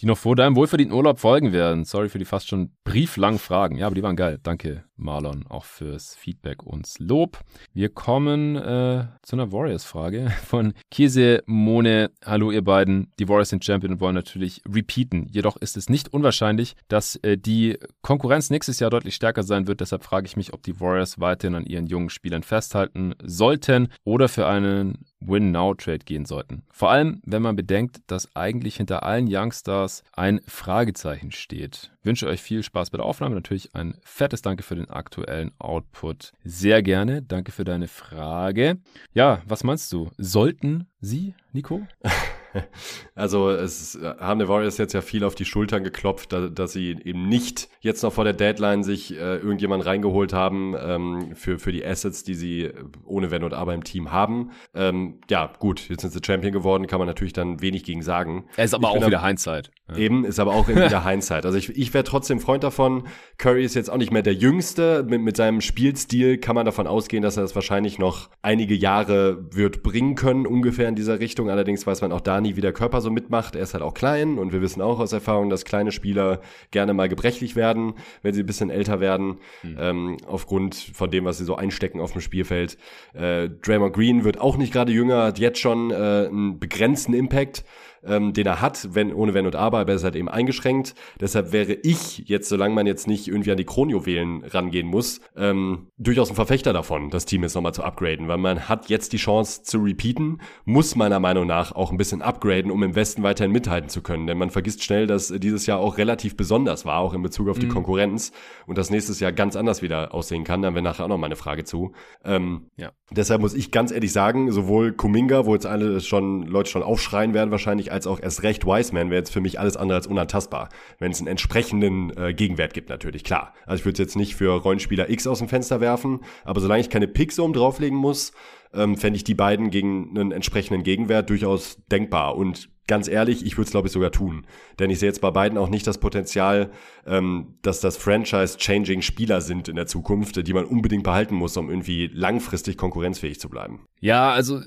die noch vor deinem wohlverdienten Urlaub folgen werden. Sorry für die fast schon brieflangen Fragen. Ja, aber die waren geil. Danke, Marlon, auch fürs Feedback und Lob. Wir kommen äh, zu einer Warriors-Frage von Kiese Mone. Hallo ihr beiden. Die Warriors sind Champion und wollen natürlich repeaten. Jedoch ist es nicht unwahrscheinlich, dass äh, die Konkurrenz nächstes Jahr deutlich stärker sein wird. Deshalb frage ich mich, ob die Warriors weiterhin an ihren jungen Spielern festhalten sollten oder für einen Win-Now-Trade gehen sollten. Vor allem, wenn man bedenkt, dass eigentlich hinter allen Youngstars ein Fragezeichen steht. Ich wünsche euch viel Spaß bei der Aufnahme. Natürlich ein fettes Danke für den aktuellen Output. Sehr gerne. Danke für deine Frage. Ja, was meinst du? Sollten sie, Nico? Also es haben die Warriors jetzt ja viel auf die Schultern geklopft, da, dass sie eben nicht jetzt noch vor der Deadline sich äh, irgendjemand reingeholt haben ähm, für, für die Assets, die sie ohne Wenn und Aber im Team haben. Ähm, ja, gut, jetzt sind sie Champion geworden, kann man natürlich dann wenig gegen sagen. Er ist aber ich auch wieder Hindsight. Ja. Eben, ist aber auch wieder Hindsight. Also ich, ich wäre trotzdem Freund davon. Curry ist jetzt auch nicht mehr der Jüngste. Mit, mit seinem Spielstil kann man davon ausgehen, dass er das wahrscheinlich noch einige Jahre wird bringen können, ungefähr in dieser Richtung. Allerdings weiß man auch da nie, wie der Körper so mitmacht. Er ist halt auch klein und wir wissen auch aus Erfahrung, dass kleine Spieler gerne mal gebrechlich werden, wenn sie ein bisschen älter werden, mhm. ähm, aufgrund von dem, was sie so einstecken auf dem Spielfeld. Äh, Draymond Green wird auch nicht gerade jünger, hat jetzt schon äh, einen begrenzten Impact ähm, den er hat, wenn, ohne Wenn und Aber, aber er ist halt eben eingeschränkt. Deshalb wäre ich jetzt, solange man jetzt nicht irgendwie an die Kronjuwelen rangehen muss, ähm, durchaus ein Verfechter davon, das Team jetzt nochmal zu upgraden, weil man hat jetzt die Chance zu repeaten, muss meiner Meinung nach auch ein bisschen upgraden, um im Westen weiterhin mithalten zu können. Denn man vergisst schnell, dass dieses Jahr auch relativ besonders war, auch in Bezug auf die mhm. Konkurrenz und das nächstes Jahr ganz anders wieder aussehen kann. Da haben wir nachher auch noch mal eine Frage zu. Ähm, ja. Deshalb muss ich ganz ehrlich sagen, sowohl Kuminga, wo jetzt alle schon Leute schon aufschreien werden wahrscheinlich, als auch erst recht Wiseman wäre jetzt für mich alles andere als unantastbar. Wenn es einen entsprechenden äh, Gegenwert gibt, natürlich, klar. Also ich würde es jetzt nicht für Rollenspieler X aus dem Fenster werfen, aber solange ich keine Picks oben drauflegen muss, ähm, fände ich die beiden gegen einen entsprechenden Gegenwert durchaus denkbar. Und ganz ehrlich, ich würde es glaube ich sogar tun. Denn ich sehe jetzt bei beiden auch nicht das Potenzial, ähm, dass das Franchise-changing Spieler sind in der Zukunft, die man unbedingt behalten muss, um irgendwie langfristig konkurrenzfähig zu bleiben. Ja, also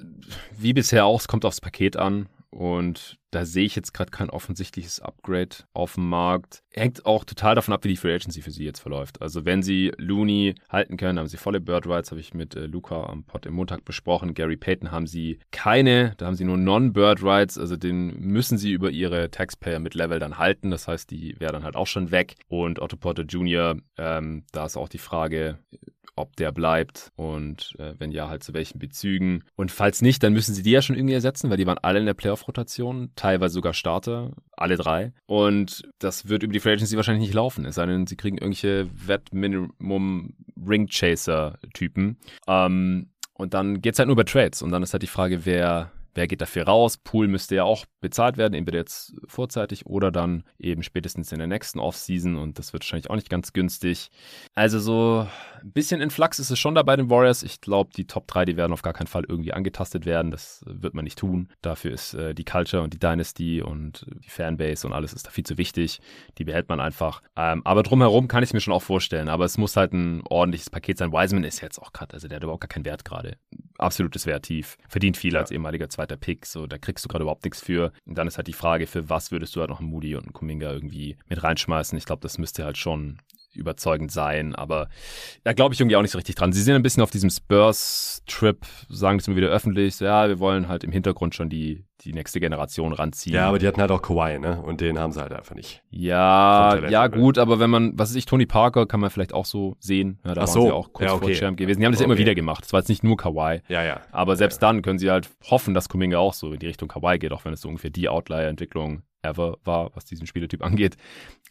wie bisher auch, es kommt aufs Paket an. Und da sehe ich jetzt gerade kein offensichtliches Upgrade auf dem Markt. Hängt auch total davon ab, wie die Free Agency für sie jetzt verläuft. Also wenn sie Looney halten können, haben sie volle Bird Rights, habe ich mit äh, Luca am Pod im Montag besprochen. Gary Payton haben sie keine, da haben sie nur Non-Bird Rights, also den müssen sie über ihre Taxpayer mit Level dann halten. Das heißt, die wäre dann halt auch schon weg. Und Otto Porter Jr., ähm, da ist auch die Frage, ob der bleibt und äh, wenn ja, halt zu welchen Bezügen. Und falls nicht, dann müssen sie die ja schon irgendwie ersetzen, weil die waren alle in der Playoff-Rotation, teilweise sogar Starter, alle drei. Und das wird über die Free Agency wahrscheinlich nicht laufen, es sei denn, sie kriegen irgendwelche Wett-Minimum-Ring-Chaser-Typen. Ähm, und dann geht es halt nur über Trades. Und dann ist halt die Frage, wer wer geht dafür raus? Pool müsste ja auch bezahlt werden, entweder jetzt vorzeitig oder dann eben spätestens in der nächsten Offseason und das wird wahrscheinlich auch nicht ganz günstig. Also so ein bisschen in Flux ist es schon da bei den Warriors. Ich glaube, die Top 3, die werden auf gar keinen Fall irgendwie angetastet werden. Das wird man nicht tun. Dafür ist äh, die Culture und die Dynasty und die Fanbase und alles ist da viel zu wichtig. Die behält man einfach. Ähm, aber drumherum kann ich es mir schon auch vorstellen. Aber es muss halt ein ordentliches Paket sein. Wiseman ist jetzt auch gerade, also der hat überhaupt gar keinen Wert gerade. Absolutes Wertief. Verdient viel ja. als ehemaliger zweiter Pick. So, da kriegst du gerade überhaupt nichts für. Und dann ist halt die Frage, für was würdest du halt noch einen Moody und einen Kuminga irgendwie mit reinschmeißen? Ich glaube, das müsste halt schon überzeugend sein, aber da glaube ich irgendwie auch nicht so richtig dran. Sie sind ein bisschen auf diesem Spurs-Trip, sagen es immer wieder öffentlich, so, ja, wir wollen halt im Hintergrund schon die, die nächste Generation ranziehen. Ja, aber die hatten halt auch Kawhi, ne? Und den haben sie halt einfach nicht. Ja, ja, gut, aber wenn man, was weiß ich, Tony Parker kann man vielleicht auch so sehen. Ja, da Ach waren so. sie auch kurz ja, okay. vor Champ gewesen. Die haben das okay. ja immer wieder gemacht. Das war jetzt nicht nur Kawhi. Ja, ja. Aber selbst ja. dann können sie halt hoffen, dass Kuminga auch so in die Richtung Kawhi geht, auch wenn es so ungefähr die Outlier-Entwicklung ever war, was diesen Spielertyp angeht.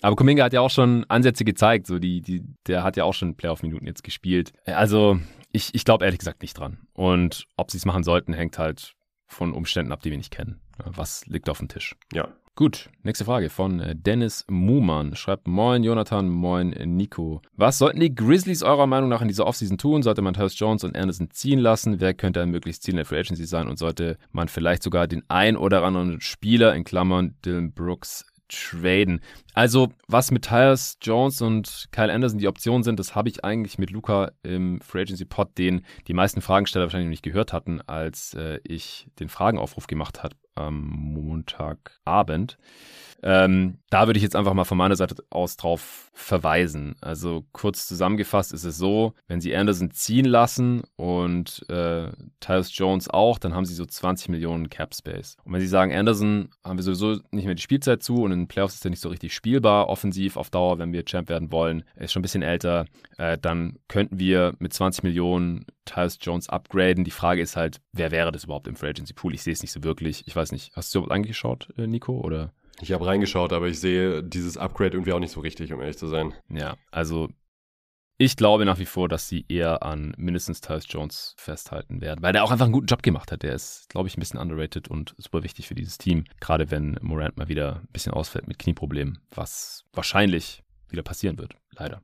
Aber Kuminga hat ja auch schon Ansätze gezeigt, so die, die, der hat ja auch schon Playoff-Minuten jetzt gespielt. Also ich, ich glaube ehrlich gesagt nicht dran. Und ob sie es machen sollten, hängt halt von Umständen ab, die wir nicht kennen. Was liegt auf dem Tisch? Ja. Gut, nächste Frage von äh, Dennis Muhmann. Schreibt Moin Jonathan, Moin Nico. Was sollten die Grizzlies eurer Meinung nach in dieser Offseason tun? Sollte man Hurst Jones und Anderson ziehen lassen? Wer könnte ein möglichst Ziel in der Free Agency sein? Und sollte man vielleicht sogar den ein oder anderen Spieler, in Klammern Dylan Brooks, traden. Also, was mit Tyus Jones und Kyle Anderson die Optionen sind, das habe ich eigentlich mit Luca im Free Agency Pod, den die meisten Fragensteller wahrscheinlich noch nicht gehört hatten, als äh, ich den Fragenaufruf gemacht habe am Montagabend. Ähm, da würde ich jetzt einfach mal von meiner Seite aus drauf verweisen. Also kurz zusammengefasst ist es so, wenn sie Anderson ziehen lassen und äh, Tyus Jones auch, dann haben sie so 20 Millionen Cap Space. Und wenn sie sagen, Anderson haben wir sowieso nicht mehr die Spielzeit zu und in den Playoffs ist er nicht so richtig spielbar, offensiv auf Dauer, wenn wir Champ werden wollen, er ist schon ein bisschen älter, äh, dann könnten wir mit 20 Millionen Tyus Jones upgraden. Die Frage ist halt, wer wäre das überhaupt im Free Agency Pool? Ich sehe es nicht so wirklich. Ich weiß nicht, hast du überhaupt angeschaut, äh, Nico, oder? Ich habe reingeschaut, aber ich sehe dieses Upgrade irgendwie auch nicht so richtig, um ehrlich zu sein. Ja, also ich glaube nach wie vor, dass sie eher an mindestens Tyus Jones festhalten werden, weil der auch einfach einen guten Job gemacht hat. Der ist, glaube ich, ein bisschen underrated und super wichtig für dieses Team. Gerade wenn Morant mal wieder ein bisschen ausfällt mit Knieproblemen, was wahrscheinlich wieder passieren wird, leider.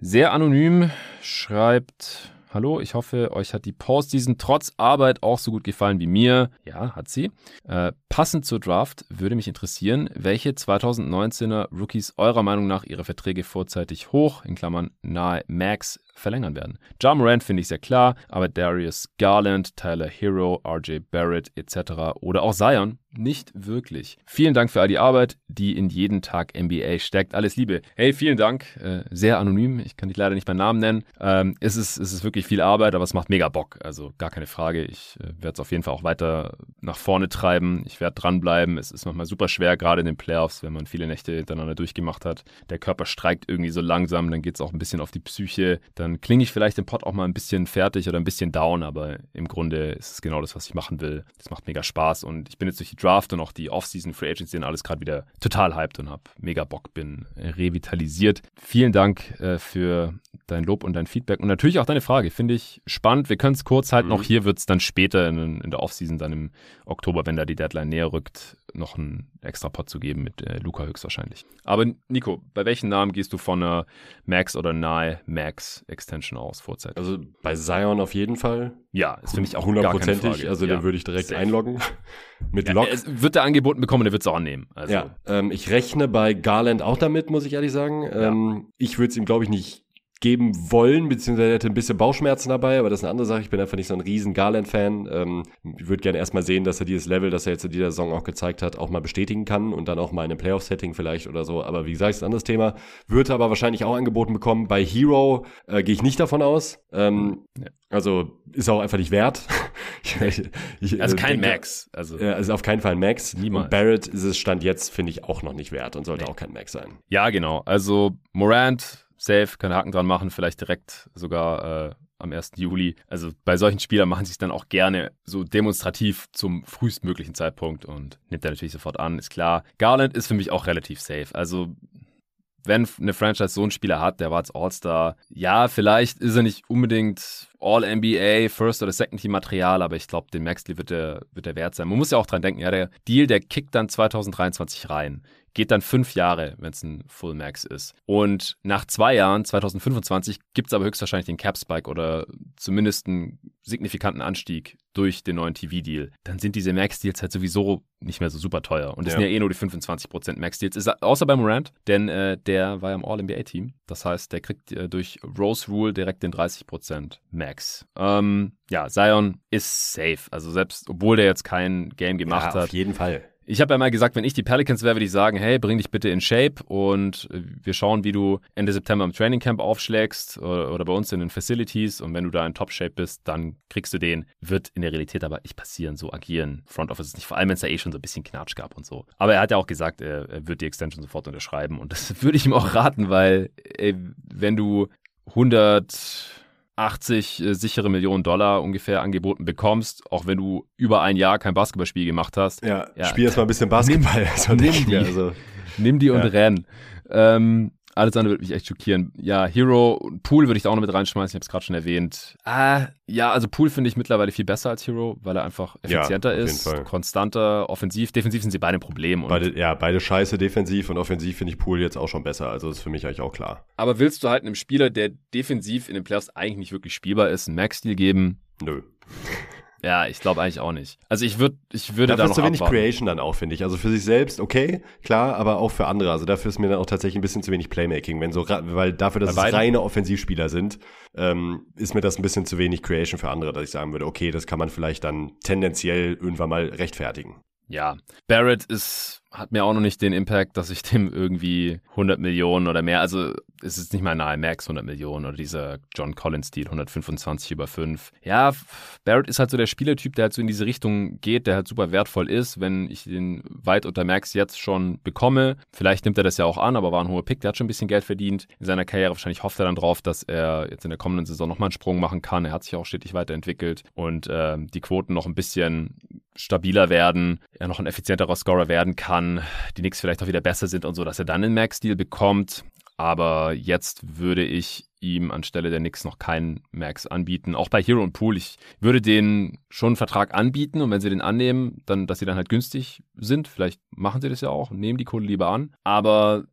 Sehr anonym schreibt Hallo, ich hoffe, euch hat die Postseason trotz Arbeit auch so gut gefallen wie mir. Ja, hat sie. Äh, passend zur Draft würde mich interessieren, welche 2019er Rookies eurer Meinung nach ihre Verträge vorzeitig hoch, in Klammern nahe Max, verlängern werden. Ja Morant finde ich sehr klar, aber Darius Garland, Tyler Hero, RJ Barrett etc. oder auch Zion nicht wirklich. Vielen Dank für all die Arbeit, die in jeden Tag NBA steckt. Alles Liebe. Hey, vielen Dank. Äh, sehr anonym. Ich kann dich leider nicht beim Namen nennen. Ähm, es, ist, es ist wirklich viel Arbeit, aber es macht mega Bock. Also gar keine Frage. Ich äh, werde es auf jeden Fall auch weiter nach vorne treiben. Ich werde dranbleiben. Es ist manchmal super schwer, gerade in den Playoffs, wenn man viele Nächte hintereinander durchgemacht hat. Der Körper streikt irgendwie so langsam. Dann geht es auch ein bisschen auf die Psyche. Dann dann klinge ich vielleicht im Pod auch mal ein bisschen fertig oder ein bisschen down, aber im Grunde ist es genau das, was ich machen will. Das macht mega Spaß und ich bin jetzt durch die Draft und auch die Offseason Free Agency und alles gerade wieder total hyped und habe mega Bock, bin revitalisiert. Vielen Dank äh, für dein Lob und dein Feedback und natürlich auch deine Frage. Finde ich spannend. Wir können es kurz halten. Mhm. Auch hier wird es dann später in, in der Offseason, dann im Oktober, wenn da die Deadline näher rückt, noch einen extra Pod zu geben mit äh, Luca höchstwahrscheinlich. Aber Nico, bei welchen Namen gehst du von einer Max oder nahe Max Extension aus vorzeitig? Also bei Zion auf jeden Fall. Ja, ist für mich auch hundertprozentig. Also ja. den würde ich direkt Safe. einloggen. mit ja, Lock. wird er angeboten bekommen, der wird es auch annehmen. Also. Ja, ähm, ich rechne bei Garland auch damit, muss ich ehrlich sagen. Ja. Ähm, ich würde es ihm, glaube ich, nicht geben wollen, beziehungsweise er hatte ein bisschen Bauchschmerzen dabei, aber das ist eine andere Sache. Ich bin einfach nicht so ein riesen Garland-Fan. Ähm, ich würde gerne erstmal sehen, dass er dieses Level, das er jetzt in dieser Saison auch gezeigt hat, auch mal bestätigen kann und dann auch mal in einem Playoff-Setting vielleicht oder so. Aber wie gesagt, ist ein anderes Thema. Würde aber wahrscheinlich auch angeboten bekommen. Bei Hero äh, gehe ich nicht davon aus. Ähm, ja. Also ist auch einfach nicht wert. ich, ich, also kein denke, Max. Also, ja, also auf keinen Fall ein Max. Niemals. Und Barrett ist es Stand jetzt, finde ich, auch noch nicht wert und sollte nee. auch kein Max sein. Ja, genau. Also Morant safe, können Haken dran machen, vielleicht direkt sogar äh, am 1. Juli. Also bei solchen Spielern machen sie es dann auch gerne so demonstrativ zum frühestmöglichen Zeitpunkt und nimmt er natürlich sofort an, ist klar. Garland ist für mich auch relativ safe. Also wenn eine Franchise so einen Spieler hat, der war als All-Star, ja, vielleicht ist er nicht unbedingt All-NBA, First- oder Second-Team-Material, aber ich glaube, den Maxley wird der, wird der wert sein. Man muss ja auch dran denken, ja, der Deal, der kickt dann 2023 rein geht dann fünf Jahre, wenn es ein Full Max ist. Und nach zwei Jahren, 2025, gibt es aber höchstwahrscheinlich den Cap Spike oder zumindest einen signifikanten Anstieg durch den neuen TV-Deal. Dann sind diese Max-Deals halt sowieso nicht mehr so super teuer. Und das ja. sind ja eh nur die 25% Max-Deals. Außer bei Morant, denn äh, der war ja im All-NBA-Team. Das heißt, der kriegt äh, durch Rose Rule direkt den 30% Max. Ähm, ja, Zion ist safe. Also selbst, obwohl der jetzt kein Game gemacht ja, auf hat. Auf jeden Fall. Ich habe ja mal gesagt, wenn ich die Pelicans wäre, würde ich sagen, hey, bring dich bitte in Shape und äh, wir schauen, wie du Ende September im Training Camp aufschlägst oder, bei uns in den Facilities und wenn du da in Top-Shape bist, dann kriegst du den. Wird in der Realität aber nicht passieren, so agieren Front Office nicht, vor allem wenn es da eh schon so ein bisschen Knatsch gab und so. Aber er hat ja auch gesagt, er, wird die Extension sofort unterschreiben und das würde ich ihm auch raten, weil ey, wenn du 100 80 äh, sichere Millionen Dollar ungefähr angeboten bekommst, auch wenn du über ein Jahr kein Basketballspiel gemacht hast. Ja, ja spiel erst mal ein bisschen Basketball. Nimm, nimm die, also. nimm die und ja. renn. Ähm, alles andere würde mich echt schockieren. Ja, Hero, Pool würde ich da auch noch mit reinschmeißen, ich habe es gerade schon erwähnt. Ah, ja, also Pool finde ich mittlerweile viel besser als Hero, weil er einfach effizienter ja, ist, konstanter, offensiv. Defensiv sind sie beide ein Problem. Beide, ja, beide scheiße defensiv und offensiv finde ich Pool jetzt auch schon besser. Also ist für mich eigentlich auch klar. Aber willst du halt einem Spieler, der defensiv in den Playoffs eigentlich nicht wirklich spielbar ist, einen Max-Deal geben? Nö. Ja, ich glaube eigentlich auch nicht. Also ich würde, ich würde dafür da noch ist zu wenig abwarten. Creation dann auch, finde ich. Also für sich selbst, okay, klar, aber auch für andere. Also dafür ist mir dann auch tatsächlich ein bisschen zu wenig Playmaking. Wenn so, weil dafür, dass Bei es reine Offensivspieler sind, ähm, ist mir das ein bisschen zu wenig Creation für andere, dass ich sagen würde, okay, das kann man vielleicht dann tendenziell irgendwann mal rechtfertigen. Ja, Barrett ist hat mir auch noch nicht den Impact, dass ich dem irgendwie 100 Millionen oder mehr, also es ist nicht mal nahe Max 100 Millionen oder dieser John Collins-Deal 125 über 5. Ja, Barrett ist halt so der Spielertyp, der halt so in diese Richtung geht, der halt super wertvoll ist, wenn ich den weit unter Max jetzt schon bekomme. Vielleicht nimmt er das ja auch an, aber war ein hoher Pick, der hat schon ein bisschen Geld verdient in seiner Karriere. Wahrscheinlich hofft er dann drauf, dass er jetzt in der kommenden Saison nochmal einen Sprung machen kann. Er hat sich auch stetig weiterentwickelt und äh, die Quoten noch ein bisschen stabiler werden, er noch ein effizienterer Scorer werden kann, die Knicks vielleicht auch wieder besser sind und so, dass er dann einen Max-Deal bekommt. Aber jetzt würde ich ihm anstelle der Knicks noch keinen Max anbieten. Auch bei Hero und Pool, ich würde denen schon einen Vertrag anbieten und wenn sie den annehmen, dann, dass sie dann halt günstig sind. Vielleicht machen sie das ja auch, nehmen die Kohle lieber an. Aber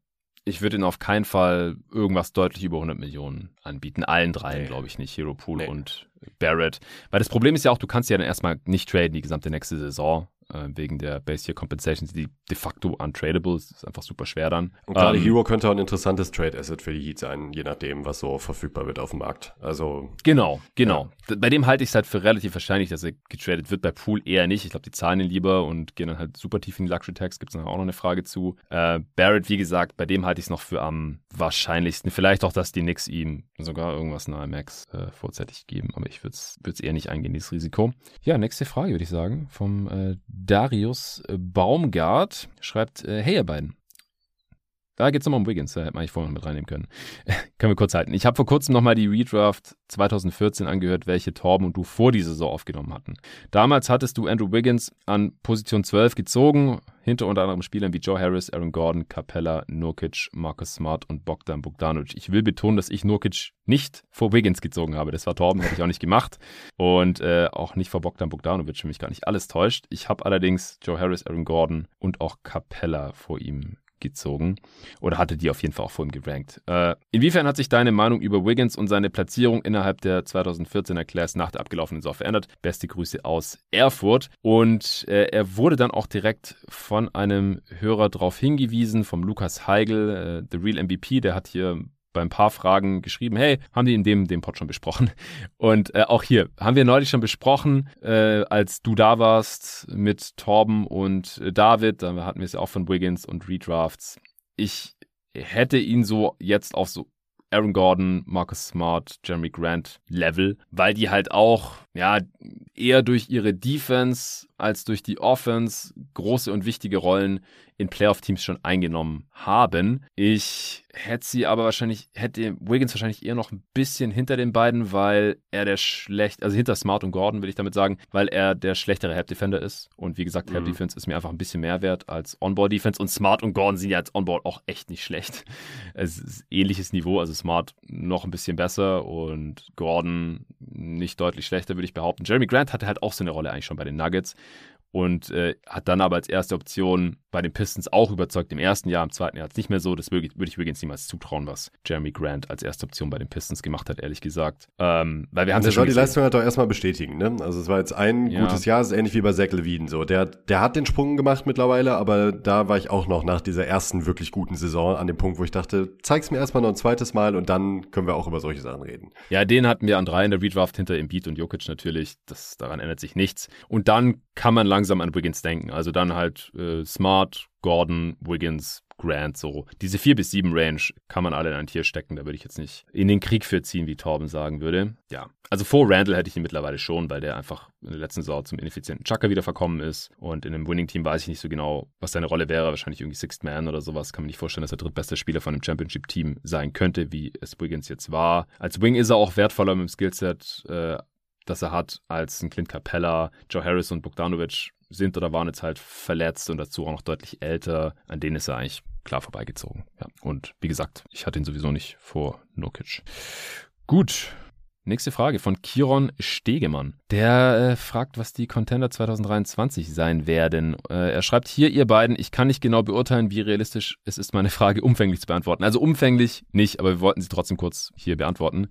ich würde ihnen auf keinen Fall irgendwas deutlich über 100 Millionen anbieten. Allen dreien, nee. glaube ich nicht. Hero Pool nee. und Barrett. Weil das Problem ist ja auch, du kannst ja dann erstmal nicht traden die gesamte nächste Saison äh, wegen der Base Year Compensations, die de facto untradable. Das ist einfach super schwer dann. Und gerade ähm, Hero könnte auch ein interessantes Trade Asset für die Heat sein, je nachdem, was so verfügbar wird auf dem Markt. Also. Genau, genau. Ja. Bei dem halte ich es halt für relativ wahrscheinlich, dass er getradet wird. Bei Pool eher nicht. Ich glaube, die zahlen ihn lieber und gehen dann halt super tief in die Luxury Tax. Gibt es auch noch eine Frage zu. Äh, Barrett, wie gesagt, bei dem halte ich es noch für am wahrscheinlichsten. Vielleicht auch, dass die Knicks ihm sogar irgendwas nahe Max äh, vorzeitig geben. Aber ich würde es eher nicht eingehen, dieses Risiko. Ja, nächste Frage, würde ich sagen, vom äh, Darius Baumgart schreibt, äh, hey ihr beiden. Da geht es nochmal um Wiggins, da hätte man eigentlich vorher noch mit reinnehmen können. können wir kurz halten. Ich habe vor kurzem nochmal die Redraft 2014 angehört, welche Torben und du vor dieser Saison aufgenommen hatten. Damals hattest du Andrew Wiggins an Position 12 gezogen, hinter unter anderem Spielern wie Joe Harris, Aaron Gordon, Capella, Nurkic, Marcus Smart und Bogdan Bogdanovic. Ich will betonen, dass ich Nurkic nicht vor Wiggins gezogen habe. Das war Torben, hätte ich auch nicht gemacht. Und äh, auch nicht vor Bogdan Bogdanovic, für mich gar nicht alles täuscht. Ich habe allerdings Joe Harris, Aaron Gordon und auch Capella vor ihm gezogen oder hatte die auf jeden Fall auch vor ihm gerankt. Äh, inwiefern hat sich deine Meinung über Wiggins und seine Platzierung innerhalb der 2014er Class nach der abgelaufenen Saison verändert? Beste Grüße aus Erfurt. Und äh, er wurde dann auch direkt von einem Hörer darauf hingewiesen, vom Lukas Heigl, äh, The Real MVP, der hat hier bei ein paar Fragen geschrieben, hey, haben die in dem, dem Pod schon besprochen? Und äh, auch hier haben wir neulich schon besprochen, äh, als du da warst mit Torben und äh, David, da hatten wir es ja auch von Wiggins und Redrafts. Ich hätte ihn so jetzt auf so Aaron Gordon, Marcus Smart, Jeremy Grant Level, weil die halt auch, ja, eher durch ihre Defense als durch die Offense große und wichtige Rollen in Playoff-Teams schon eingenommen haben. Ich hätte sie aber wahrscheinlich, hätte Wiggins wahrscheinlich eher noch ein bisschen hinter den beiden, weil er der schlecht, also hinter Smart und Gordon will ich damit sagen, weil er der schlechtere Help-Defender ist. Und wie gesagt, mhm. Help-Defense ist mir einfach ein bisschen mehr wert als On-Board-Defense. Und Smart und Gordon sind ja als On-Board auch echt nicht schlecht. Es ist ähnliches Niveau, also Smart noch ein bisschen besser und Gordon nicht deutlich schlechter, würde ich behaupten. Jeremy Grant hatte halt auch so eine Rolle eigentlich schon bei den Nuggets und äh, hat dann aber als erste Option bei den Pistons auch überzeugt. Im ersten Jahr, im zweiten Jahr hat es nicht mehr so. Das würde, ich übrigens niemals zutrauen, was Jeremy Grant als erste Option bei den Pistons gemacht hat, ehrlich gesagt. Ähm, weil wir haben ja schon. die Leistung hat doch erstmal bestätigen, ne? Also es war jetzt ein ja. gutes Jahr, es ist ähnlich wie bei Zach Levine. So. Der, der hat den Sprung gemacht mittlerweile, aber da war ich auch noch nach dieser ersten wirklich guten Saison an dem Punkt, wo ich dachte, zeig's mir erstmal noch ein zweites Mal und dann können wir auch über solche Sachen reden. Ja, den hatten wir an drei in der Redraft hinter Embiid und Jokic natürlich. Das, daran ändert sich nichts. Und dann kann man langsam an Wiggins denken. Also dann halt äh, Smart, Gordon, Wiggins, Grant, so. Diese 4 bis 7 Range kann man alle in ein Tier stecken. Da würde ich jetzt nicht in den Krieg für ziehen, wie Torben sagen würde. Ja. Also vor Randall hätte ich ihn mittlerweile schon, weil der einfach in der letzten Saison zum ineffizienten Chucker wieder verkommen ist. Und in einem Winning-Team weiß ich nicht so genau, was seine Rolle wäre. Wahrscheinlich irgendwie Sixth Man oder sowas. Kann man nicht vorstellen, dass er drittbester Spieler von einem Championship-Team sein könnte, wie es Wiggins jetzt war. Als Wing ist er auch wertvoller mit dem Skillset. Äh, das er hat, als ein Clint Capella, Joe Harris und Bogdanovic sind oder waren jetzt halt verletzt und dazu auch noch deutlich älter. An denen ist er eigentlich klar vorbeigezogen. Ja. Und wie gesagt, ich hatte ihn sowieso nicht vor Nokic. Gut. Nächste Frage von Kiron Stegemann. Der äh, fragt, was die Contender 2023 sein werden. Äh, er schreibt hier, ihr beiden, ich kann nicht genau beurteilen, wie realistisch es ist, meine Frage umfänglich zu beantworten. Also umfänglich nicht, aber wir wollten sie trotzdem kurz hier beantworten.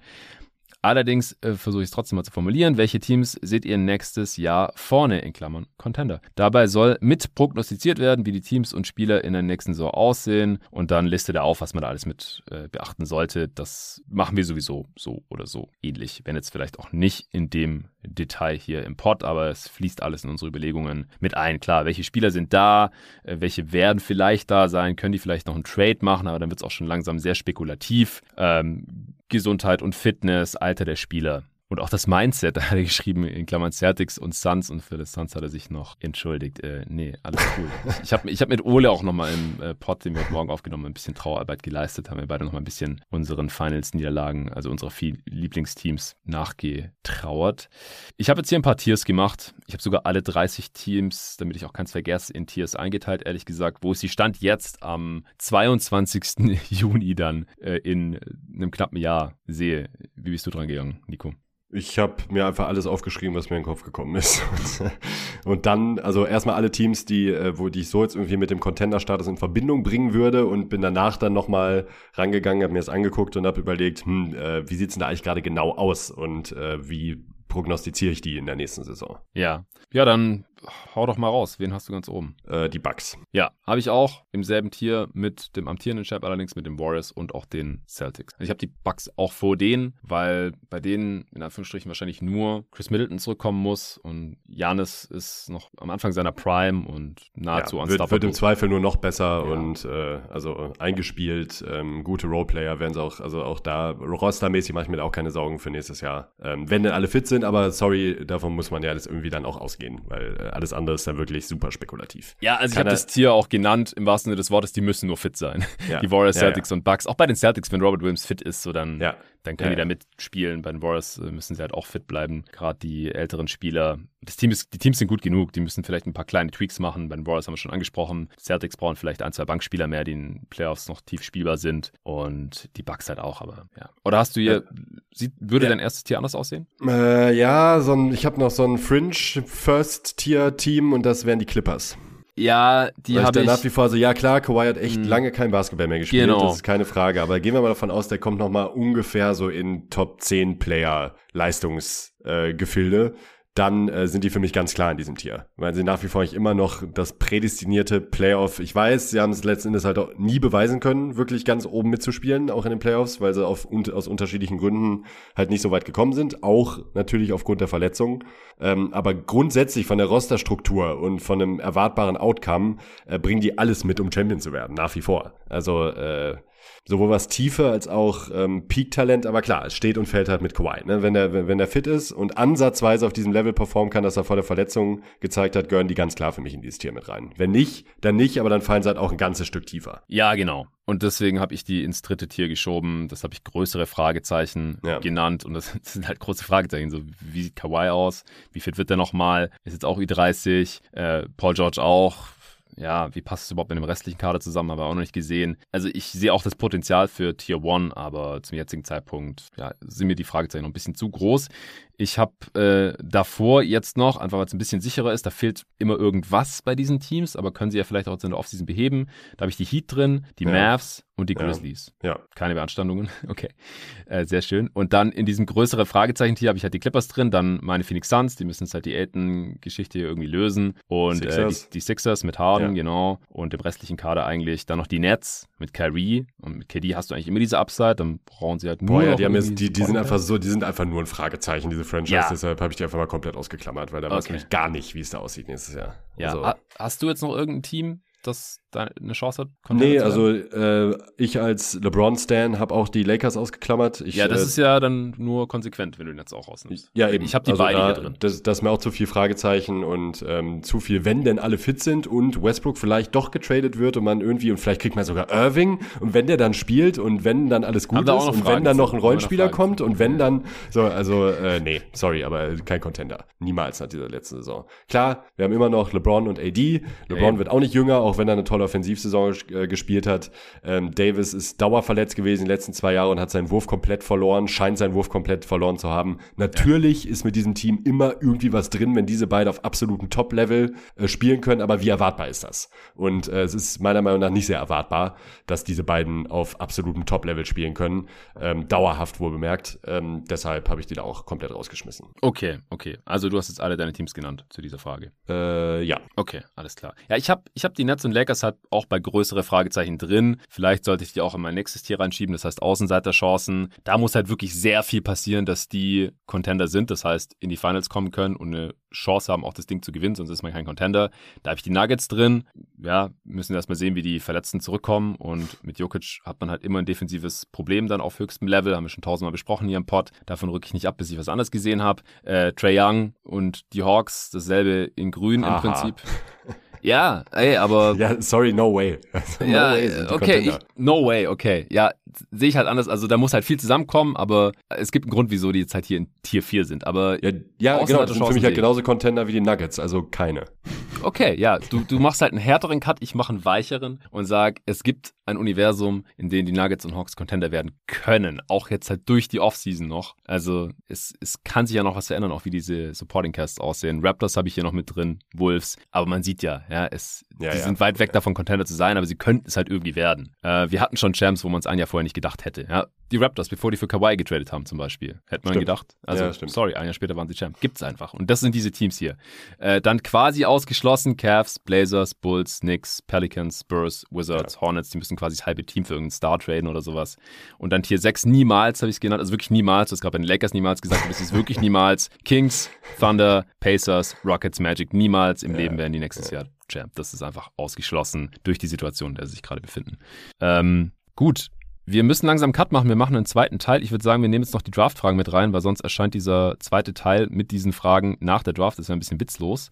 Allerdings äh, versuche ich es trotzdem mal zu formulieren. Welche Teams seht ihr nächstes Jahr vorne in Klammern Contender? Dabei soll mit prognostiziert werden, wie die Teams und Spieler in der nächsten Saison aussehen und dann listet er auf, was man da alles mit äh, beachten sollte. Das machen wir sowieso so oder so ähnlich, wenn jetzt vielleicht auch nicht in dem Detail hier im Pod, aber es fließt alles in unsere Überlegungen mit ein. Klar, welche Spieler sind da, äh, welche werden vielleicht da sein, können die vielleicht noch einen Trade machen, aber dann wird es auch schon langsam sehr spekulativ. Ähm, Gesundheit und Fitness, Alter der Spieler. Und auch das Mindset, da hat er geschrieben, in Klammern Celtics und Suns und für das Suns hat er sich noch entschuldigt. Äh, nee, alles cool. ich habe ich hab mit Ole auch nochmal im äh, Pod, den wir heute Morgen aufgenommen, ein bisschen Trauerarbeit geleistet, haben wir beide nochmal ein bisschen unseren Finals-Niederlagen, also unserer viel Lieblingsteams nachgetrauert. Ich habe jetzt hier ein paar Tiers gemacht. Ich habe sogar alle 30 Teams, damit ich auch keins vergesse, in Tiers eingeteilt, ehrlich gesagt, wo sie Stand jetzt am 22. Juni dann äh, in einem knappen Jahr sehe. Wie bist du dran gegangen, Nico? Ich habe mir einfach alles aufgeschrieben, was mir in den Kopf gekommen ist. Und, dann, also erstmal alle Teams, die, äh, wo die ich so jetzt irgendwie mit dem Contender-Status in Verbindung bringen würde und bin danach dann nochmal rangegangen, habe mir das angeguckt und habe überlegt, hm, äh, wie sieht's denn da eigentlich gerade genau aus und äh, wie prognostiziere ich die in der nächsten Saison? Ja, ja, dann hau doch mal raus. Wen hast du ganz oben? Äh, die Bucks. Ja, habe ich auch im selben Tier mit dem amtierenden Champ, allerdings mit den Warriors und auch den Celtics. Also ich habe die Bucks auch vor denen, weil bei denen in Anführungsstrichen wahrscheinlich nur Chris Middleton zurückkommen muss und Janis ist noch am Anfang seiner Prime und nahezu ja, wird, wird im Zweifel nur noch besser ja. und äh, also eingespielt, ähm, gute Roleplayer werden sie auch, also auch da rostermäßig mache ich mir auch keine Sorgen für nächstes Jahr. Ähm, wenn denn alle fit sind, aber sorry, davon muss man ja das irgendwie dann auch ausgehen, weil äh, alles andere ist dann wirklich super spekulativ. Ja, also ich habe das Tier auch genannt, im wahrsten Sinne des Wortes, die müssen nur fit sein. Ja. Die Warriors, Celtics ja, ja. und Bucks. Auch bei den Celtics, wenn Robert Williams fit ist, so dann, dann können die da mitspielen. Bei den Warriors äh, müssen sie halt auch fit bleiben. Gerade die älteren Spieler. Das Team ist, die Teams sind gut genug, die müssen vielleicht ein paar kleine Tweaks machen. Bei den Warriors haben wir schon angesprochen. Celtics brauchen vielleicht ein, zwei Bankspieler mehr, die in Playoffs noch tief spielbar sind. Und die Bucks halt auch, aber ja. Oder hast du hier, sieht, würde dein erstes Tier anders aussehen? Äh, ja, so ein, ich habe noch so ein Fringe First-Tier-Team und das wären die Clippers. Ja, die habe ich. nach wie vor so, ja klar, Kawhi hat echt mh. lange kein Basketball mehr gespielt, genau. das ist keine Frage. Aber gehen wir mal davon aus, der kommt noch mal ungefähr so in Top 10 Player Leistungsgefilde. Äh, dann äh, sind die für mich ganz klar in diesem Tier. Weil sie nach wie vor nicht immer noch das prädestinierte Playoff. Ich weiß, sie haben es letzten Endes halt auch nie beweisen können, wirklich ganz oben mitzuspielen, auch in den Playoffs, weil sie auf, un aus unterschiedlichen Gründen halt nicht so weit gekommen sind. Auch natürlich aufgrund der Verletzung. Ähm, aber grundsätzlich von der Rosterstruktur und von einem erwartbaren Outcome äh, bringen die alles mit, um Champion zu werden, nach wie vor. Also äh, sowohl was Tiefe als auch ähm, Peak-Talent, aber klar, es steht und fällt halt mit Kawhi. Ne? Wenn, der, wenn, der fit ist und ansatzweise auf diesem Level performen kann, dass er vor der Verletzung gezeigt hat, gehören die ganz klar für mich in dieses Tier mit rein. Wenn nicht, dann nicht, aber dann fallen sie halt auch ein ganzes Stück tiefer. Ja, genau. Und deswegen habe ich die ins dritte Tier geschoben. Das habe ich größere Fragezeichen ja. genannt. Und das sind halt große Fragezeichen. So, wie sieht Kawhi aus? Wie fit wird der nochmal? Ist jetzt auch Ü30. Äh, Paul George auch ja, wie passt es überhaupt mit dem restlichen Kader zusammen, haben wir auch noch nicht gesehen. Also ich sehe auch das Potenzial für Tier 1, aber zum jetzigen Zeitpunkt ja, sind mir die Fragezeichen noch ein bisschen zu groß. Ich habe äh, davor jetzt noch, einfach weil es ein bisschen sicherer ist, da fehlt immer irgendwas bei diesen Teams, aber können sie ja vielleicht auch in der Offseason beheben. Da habe ich die Heat drin, die ja. Mavs und die Grizzlies. Ja. ja. Keine Beanstandungen. Okay. Äh, sehr schön. Und dann in diesem größeren Fragezeichen-Tier habe ich halt die Clippers drin, dann meine Phoenix Suns, die müssen jetzt halt die Elton-Geschichte irgendwie lösen. Und Sixers. Äh, die, die, Sixers mit Harden, ja. genau. Und im restlichen Kader eigentlich dann noch die Nets mit Kyrie. Und mit KD hast du eigentlich immer diese Upside, dann brauchen sie halt nur. Boah, ja, die, haben jetzt, die, die sind einfach so, die sind einfach nur ein Fragezeichen, diese Franchise. Ja. Deshalb habe ich die einfach mal komplett ausgeklammert, weil da okay. weiß ich gar nicht, wie es da aussieht nächstes Jahr. Ja. Also, hast du jetzt noch irgendein Team, das da eine Chance hat? Nee, also äh, ich als LeBron-Stan habe auch die Lakers ausgeklammert. Ich, ja, das äh, ist ja dann nur konsequent, wenn du den jetzt auch rausnimmst. Ja, eben. Ich habe die also beide da, hier drin. Das, das ist mir auch zu viel Fragezeichen und ähm, zu viel, wenn denn alle fit sind und Westbrook vielleicht doch getradet wird und man irgendwie, und vielleicht kriegt man sogar Irving und wenn der dann spielt und wenn dann alles gut ist und wenn dann noch ein Rollenspieler kommt und wenn dann, so, also, äh, nee, sorry, aber kein Contender. Niemals nach dieser letzten Saison. Klar, wir haben immer noch LeBron und AD. LeBron ja, wird auch nicht jünger, auch wenn er eine tolle tolle Offensivsaison äh, gespielt hat. Ähm, Davis ist dauerverletzt gewesen in den letzten zwei Jahren und hat seinen Wurf komplett verloren, scheint seinen Wurf komplett verloren zu haben. Natürlich ja. ist mit diesem Team immer irgendwie was drin, wenn diese beiden auf absolutem Top-Level äh, spielen können, aber wie erwartbar ist das? Und äh, es ist meiner Meinung nach nicht sehr erwartbar, dass diese beiden auf absolutem Top-Level spielen können. Ähm, dauerhaft wohl bemerkt. Ähm, deshalb habe ich die da auch komplett rausgeschmissen. Okay, okay. Also du hast jetzt alle deine Teams genannt zu dieser Frage. Äh, ja. Okay, alles klar. Ja, ich habe ich hab die Nets und Lakers halt auch bei größere Fragezeichen drin. Vielleicht sollte ich die auch in mein nächstes Tier reinschieben, das heißt Außenseiterchancen. Da muss halt wirklich sehr viel passieren, dass die Contender sind, das heißt in die Finals kommen können und eine Chance haben, auch das Ding zu gewinnen, sonst ist man kein Contender. Da habe ich die Nuggets drin. Ja, müssen erstmal sehen, wie die Verletzten zurückkommen. Und mit Jokic hat man halt immer ein defensives Problem dann auf höchstem Level. Haben wir schon tausendmal besprochen hier im Pod. Davon rücke ich nicht ab, bis ich was anderes gesehen habe. Äh, Trey Young und die Hawks, dasselbe in grün Aha. im Prinzip. Ja, ey, aber. Ja, sorry, no way. no ja, way okay, ich, no way, okay. Ja, sehe ich halt anders. Also da muss halt viel zusammenkommen, aber es gibt einen Grund, wieso die jetzt halt hier in Tier 4 sind. Aber ja, ja genau, das sind für mich halt genauso Contender wie die Nuggets, also keine. Okay, ja, du, du machst halt einen härteren Cut, ich mache einen weicheren und sag, es gibt ein Universum, in dem die Nuggets und Hawks Contender werden können. Auch jetzt halt durch die Offseason noch. Also es, es kann sich ja noch was verändern, auch wie diese Supporting Casts aussehen. Raptors habe ich hier noch mit drin, Wolves. Aber man sieht ja, ja, es, ja, die ja. sind weit weg davon, Contender zu sein, aber sie könnten es halt irgendwie werden. Äh, wir hatten schon Champs, wo man es ein Jahr vorher nicht gedacht hätte. Ja, die Raptors, bevor die für Kawhi getradet haben zum Beispiel. Hätte man stimmt. gedacht. Also, ja, sorry, ein Jahr später waren sie Champ. Gibt's einfach. Und das sind diese Teams hier. Äh, dann quasi ausgeschlossen Cavs, Blazers, Bulls, Knicks, Pelicans, Spurs, Wizards. Hornets. Die müssen quasi das halbe Team für irgendeinen Star traden oder sowas. Und dann Tier 6 niemals, habe ich es genannt. Also wirklich niemals. Das gab bei den Lakers niemals gesagt. Das ist wirklich niemals. Kings, Thunder, Pacers, Rockets, Magic. Niemals im ja. Leben werden die nächstes Jahr Champ. Das ist einfach ausgeschlossen durch die Situation, in der sie sich gerade befinden. Ähm, gut, wir müssen langsam Cut machen. Wir machen einen zweiten Teil. Ich würde sagen, wir nehmen jetzt noch die Draft-Fragen mit rein, weil sonst erscheint dieser zweite Teil mit diesen Fragen nach der Draft. Das wäre ein bisschen witzlos.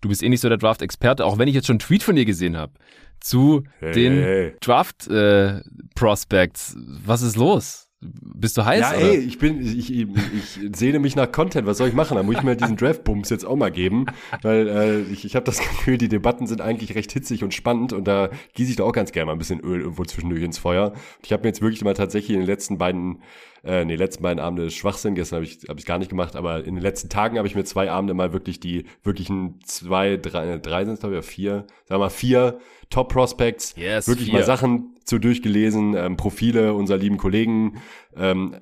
Du bist eh nicht so der Draft-Experte, auch wenn ich jetzt schon einen Tweet von dir gesehen habe zu hey, den. Draft-Prospects. Äh, Was ist los? Bist du heiß? Ja, oder? ey, ich bin, ich, ich, ich sehne mich nach Content. Was soll ich machen? Da muss ich mir diesen Draft-Bums jetzt auch mal geben, weil äh, ich, ich habe das Gefühl, die Debatten sind eigentlich recht hitzig und spannend und da gieße ich da auch ganz gerne mal ein bisschen Öl irgendwo zwischendurch ins Feuer. Ich habe mir jetzt wirklich mal tatsächlich in den letzten beiden äh, nee, letzten beiden Abende Schwachsinn, gestern habe ich hab ich gar nicht gemacht, aber in den letzten Tagen habe ich mir zwei Abende mal wirklich die wirklichen zwei, drei, drei sind es glaube ich, vier, sagen wir mal vier Top Prospects, yes, wirklich vier. mal Sachen zu durchgelesen, ähm, Profile unserer lieben Kollegen, ähm,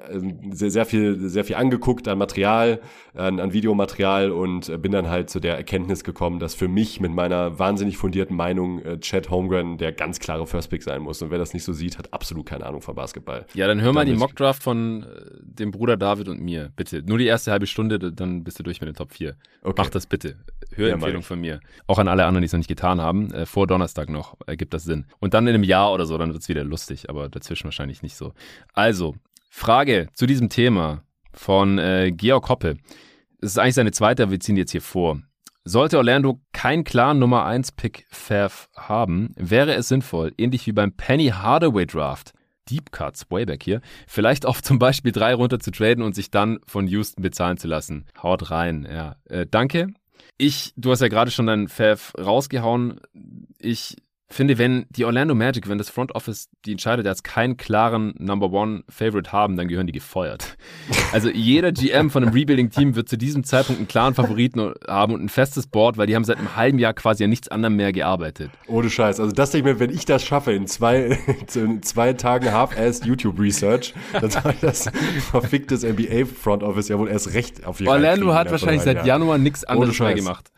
sehr, sehr viel, sehr viel angeguckt an Material, an, an Videomaterial und äh, bin dann halt zu der Erkenntnis gekommen, dass für mich mit meiner wahnsinnig fundierten Meinung äh, Chad Holmgren der ganz klare First Pick sein muss. Und wer das nicht so sieht, hat absolut keine Ahnung von Basketball. Ja, dann hör mal die Mockdraft von äh, dem Bruder David und mir, bitte. Nur die erste halbe Stunde, dann bist du durch mit den Top 4. Okay. Mach das bitte. Hörempfehlung ja, von mir. Auch an alle anderen, die es noch nicht getan haben. Äh, vor Donnerstag noch ergibt das Sinn. Und dann in einem Jahr oder so, dann wird es wieder lustig, aber dazwischen wahrscheinlich nicht so. Also, Frage zu diesem Thema von äh, Georg Hoppe. Es ist eigentlich seine zweite, aber wir ziehen jetzt hier vor. Sollte Orlando keinen klaren Nummer 1 Pick Fav haben, wäre es sinnvoll, ähnlich wie beim Penny Hardaway Draft, Deep Cuts, way back hier, vielleicht auf zum Beispiel drei runter zu traden und sich dann von Houston bezahlen zu lassen. Haut rein, ja. Äh, danke. Ich, du hast ja gerade schon deinen Fav rausgehauen. Ich finde, wenn die Orlando Magic, wenn das Front Office die entscheidet, als keinen klaren Number One Favorite haben, dann gehören die gefeuert. Also jeder GM von einem Rebuilding-Team wird zu diesem Zeitpunkt einen klaren Favoriten haben und ein festes Board, weil die haben seit einem halben Jahr quasi an nichts anderem mehr gearbeitet. Ohne Scheiß. Also das denke ich mir, wenn ich das schaffe in zwei, in zwei Tagen Half-Ass YouTube-Research, dann soll das verficktes NBA Front Office ja wohl erst recht auf die Orlando hat wahrscheinlich seit Januar nichts anderes mehr gemacht.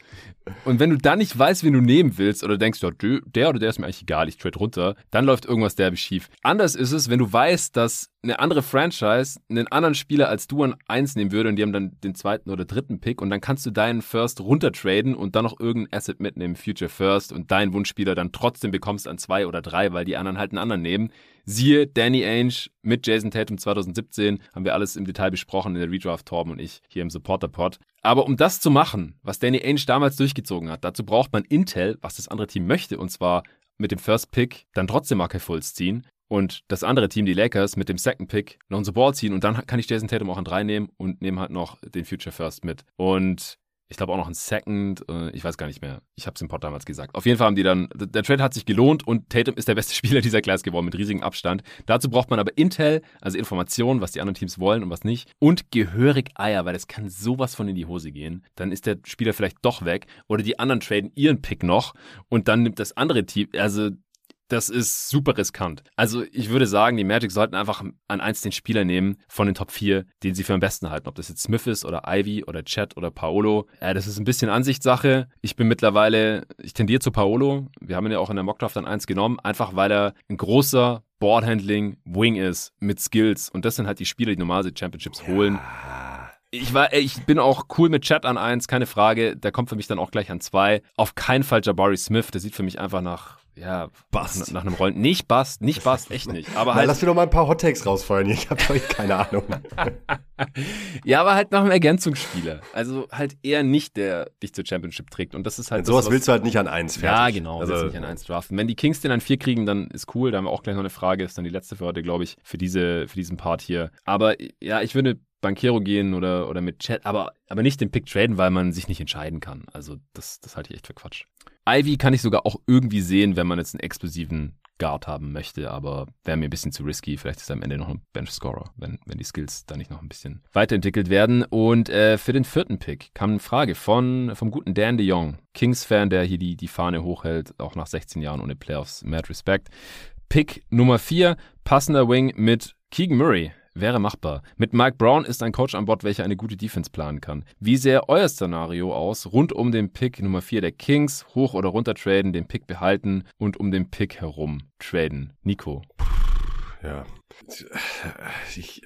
Und wenn du dann nicht weißt, wen du nehmen willst oder denkst, ja, der oder der ist mir eigentlich egal, ich trade runter, dann läuft irgendwas derbe schief. Anders ist es, wenn du weißt, dass eine andere Franchise einen anderen Spieler als du an eins nehmen würde und die haben dann den zweiten oder dritten Pick und dann kannst du deinen First runtertraden und dann noch irgendein Asset mitnehmen, Future First und deinen Wunschspieler dann trotzdem bekommst an zwei oder drei, weil die anderen halt einen anderen nehmen. Siehe Danny Ainge mit Jason Tatum 2017, haben wir alles im Detail besprochen in der Redraft Torben und ich hier im Supporter Pod. Aber um das zu machen, was Danny Ainge damals durchgezogen hat, dazu braucht man Intel, was das andere Team möchte, und zwar mit dem First Pick dann trotzdem Markel Fultz ziehen und das andere Team, die Lakers, mit dem Second Pick Lonzo Ball ziehen und dann kann ich Jason Tatum auch an drei nehmen und nehme halt noch den Future First mit. Und ich glaube auch noch einen Second, äh, ich weiß gar nicht mehr. Ich habe es im Pod damals gesagt. Auf jeden Fall haben die dann, der Trade hat sich gelohnt und Tatum ist der beste Spieler dieser Class geworden mit riesigem Abstand. Dazu braucht man aber Intel, also Informationen, was die anderen Teams wollen und was nicht und gehörig Eier, weil es kann sowas von in die Hose gehen. Dann ist der Spieler vielleicht doch weg oder die anderen traden ihren Pick noch und dann nimmt das andere Team, also das ist super riskant. Also ich würde sagen, die Magic sollten einfach an eins den Spieler nehmen von den Top 4, den sie für am besten halten. Ob das jetzt Smith ist oder Ivy oder Chet oder Paolo. Äh, das ist ein bisschen Ansichtssache. Ich bin mittlerweile, ich tendiere zu Paolo. Wir haben ihn ja auch in der Mockdraft an eins genommen, einfach weil er ein großer Boardhandling Wing ist mit Skills. Und das sind halt die Spieler, die normalerweise Championships holen. Ich, war, ich bin auch cool mit Chat an eins, keine Frage. Der kommt für mich dann auch gleich an zwei. Auf keinen Fall Jabari Smith. Der sieht für mich einfach nach ja, Bast. Nach, nach einem Rollen. Nicht Bast, nicht Bast, echt nicht. Aber halt. Na, lass mir doch mal ein paar Hottakes rausfeuern. Ich habe euch keine Ahnung. ja, aber halt nach einem Ergänzungsspieler. Also halt eher nicht, der dich zur Championship trägt. Und das ist halt. Und sowas willst du halt nicht an eins fertig. Ja, genau. Also, willst du nicht an eins draften. Wenn die Kings den an vier kriegen, dann ist cool. Da haben wir auch gleich noch eine Frage. Ist dann die letzte für heute, glaube ich, für, diese, für diesen Part hier. Aber ja, ich würde Bankero gehen oder, oder mit Chat, aber, aber nicht den Pick traden, weil man sich nicht entscheiden kann. Also das, das halte ich echt für Quatsch. Ivy kann ich sogar auch irgendwie sehen, wenn man jetzt einen explosiven Guard haben möchte, aber wäre mir ein bisschen zu risky. Vielleicht ist er am Ende noch ein Bench-Scorer, wenn, wenn die Skills da nicht noch ein bisschen weiterentwickelt werden. Und äh, für den vierten Pick kam eine Frage von, vom guten Dan de Jong, Kings-Fan, der hier die, die Fahne hochhält, auch nach 16 Jahren ohne Playoffs. Mad Respect. Pick Nummer 4, passender Wing mit Keegan Murray. Wäre machbar. Mit Mike Brown ist ein Coach an Bord, welcher eine gute Defense planen kann. Wie sähe euer Szenario aus, rund um den Pick Nummer 4 der Kings, hoch oder runter traden, den Pick behalten und um den Pick herum traden? Nico. Ja, ich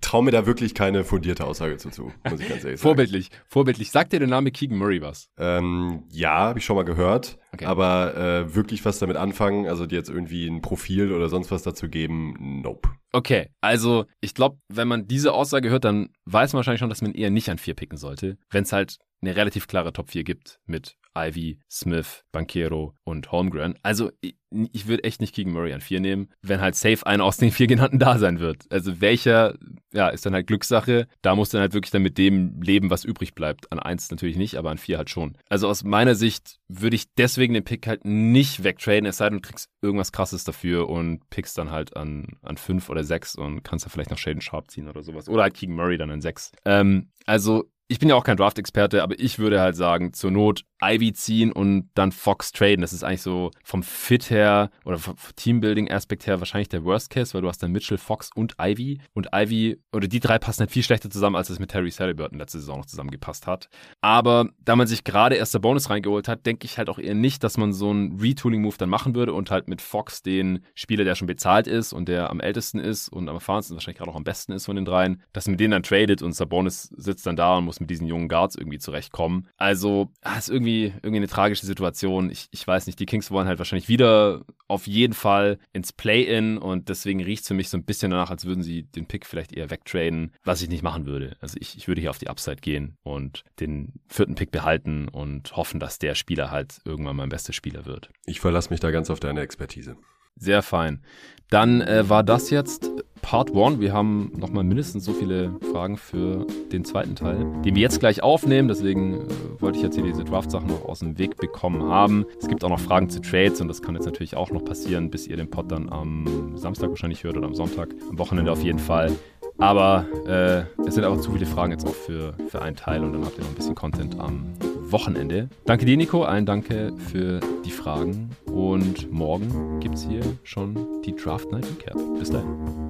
traue mir da wirklich keine fundierte Aussage zu, zu muss ich ganz ehrlich sagen. Vorbildlich, vorbildlich. Sagt dir der Name Keegan Murray was? Ähm, ja, habe ich schon mal gehört. Okay. Aber äh, wirklich was damit anfangen, also dir jetzt irgendwie ein Profil oder sonst was dazu geben, nope. Okay, also ich glaube, wenn man diese Aussage hört, dann weiß man wahrscheinlich schon, dass man eher nicht an vier picken sollte, wenn es halt eine relativ klare Top 4 gibt mit Ivy, Smith, Banquero und Holmgren. Also ich, ich würde echt nicht Keegan Murray an vier nehmen, wenn halt safe einer aus den vier genannten da sein wird. Also welcher, ja, ist dann halt Glückssache. Da muss dann halt wirklich dann mit dem leben, was übrig bleibt. An eins natürlich nicht, aber an vier halt schon. Also aus meiner Sicht würde ich deswegen den Pick halt nicht wegtraden, es sei denn, du kriegst irgendwas krasses dafür und pickst dann halt an, an fünf oder sechs und kannst da vielleicht noch Shaden Sharp ziehen oder sowas. Oder halt Keegan Murray dann an sechs. Ähm, also ich bin ja auch kein Draft-Experte, aber ich würde halt sagen, zur Not Ivy ziehen und dann Fox traden. Das ist eigentlich so vom Fit her oder vom Teambuilding-Aspekt her wahrscheinlich der Worst Case, weil du hast dann Mitchell, Fox und Ivy. Und Ivy, oder die drei passen halt viel schlechter zusammen, als es mit Terry Halliburton letzte Saison noch zusammengepasst hat. Aber da man sich gerade erst der Bonus reingeholt hat, denke ich halt auch eher nicht, dass man so einen Retooling-Move dann machen würde und halt mit Fox den Spieler, der schon bezahlt ist und der am ältesten ist und am erfahrensten wahrscheinlich gerade auch am besten ist von den dreien, dass man den dann tradet und Sabonis sitzt dann da und muss mit diesen jungen Guards irgendwie zurechtkommen. Also, das ist irgendwie irgendwie, irgendwie eine tragische Situation. Ich, ich weiß nicht, die Kings wollen halt wahrscheinlich wieder auf jeden Fall ins Play-In und deswegen riecht es für mich so ein bisschen danach, als würden sie den Pick vielleicht eher wegtraden, was ich nicht machen würde. Also ich, ich würde hier auf die Upside gehen und den vierten Pick behalten und hoffen, dass der Spieler halt irgendwann mein bester Spieler wird. Ich verlasse mich da ganz auf deine Expertise. Sehr fein. Dann äh, war das jetzt Part 1. Wir haben nochmal mindestens so viele Fragen für den zweiten Teil, den wir jetzt gleich aufnehmen. Deswegen äh, wollte ich jetzt hier diese Draft-Sachen noch aus dem Weg bekommen haben. Es gibt auch noch Fragen zu Trades und das kann jetzt natürlich auch noch passieren, bis ihr den Pod dann am Samstag wahrscheinlich hört oder am Sonntag. Am Wochenende auf jeden Fall. Aber äh, es sind auch zu viele Fragen jetzt auch für, für einen Teil und dann habt ihr noch ein bisschen Content am Wochenende. Danke dir, Nico. Allen danke für die Fragen. Und morgen gibt es hier schon die Draft Night Recap. Bis dahin.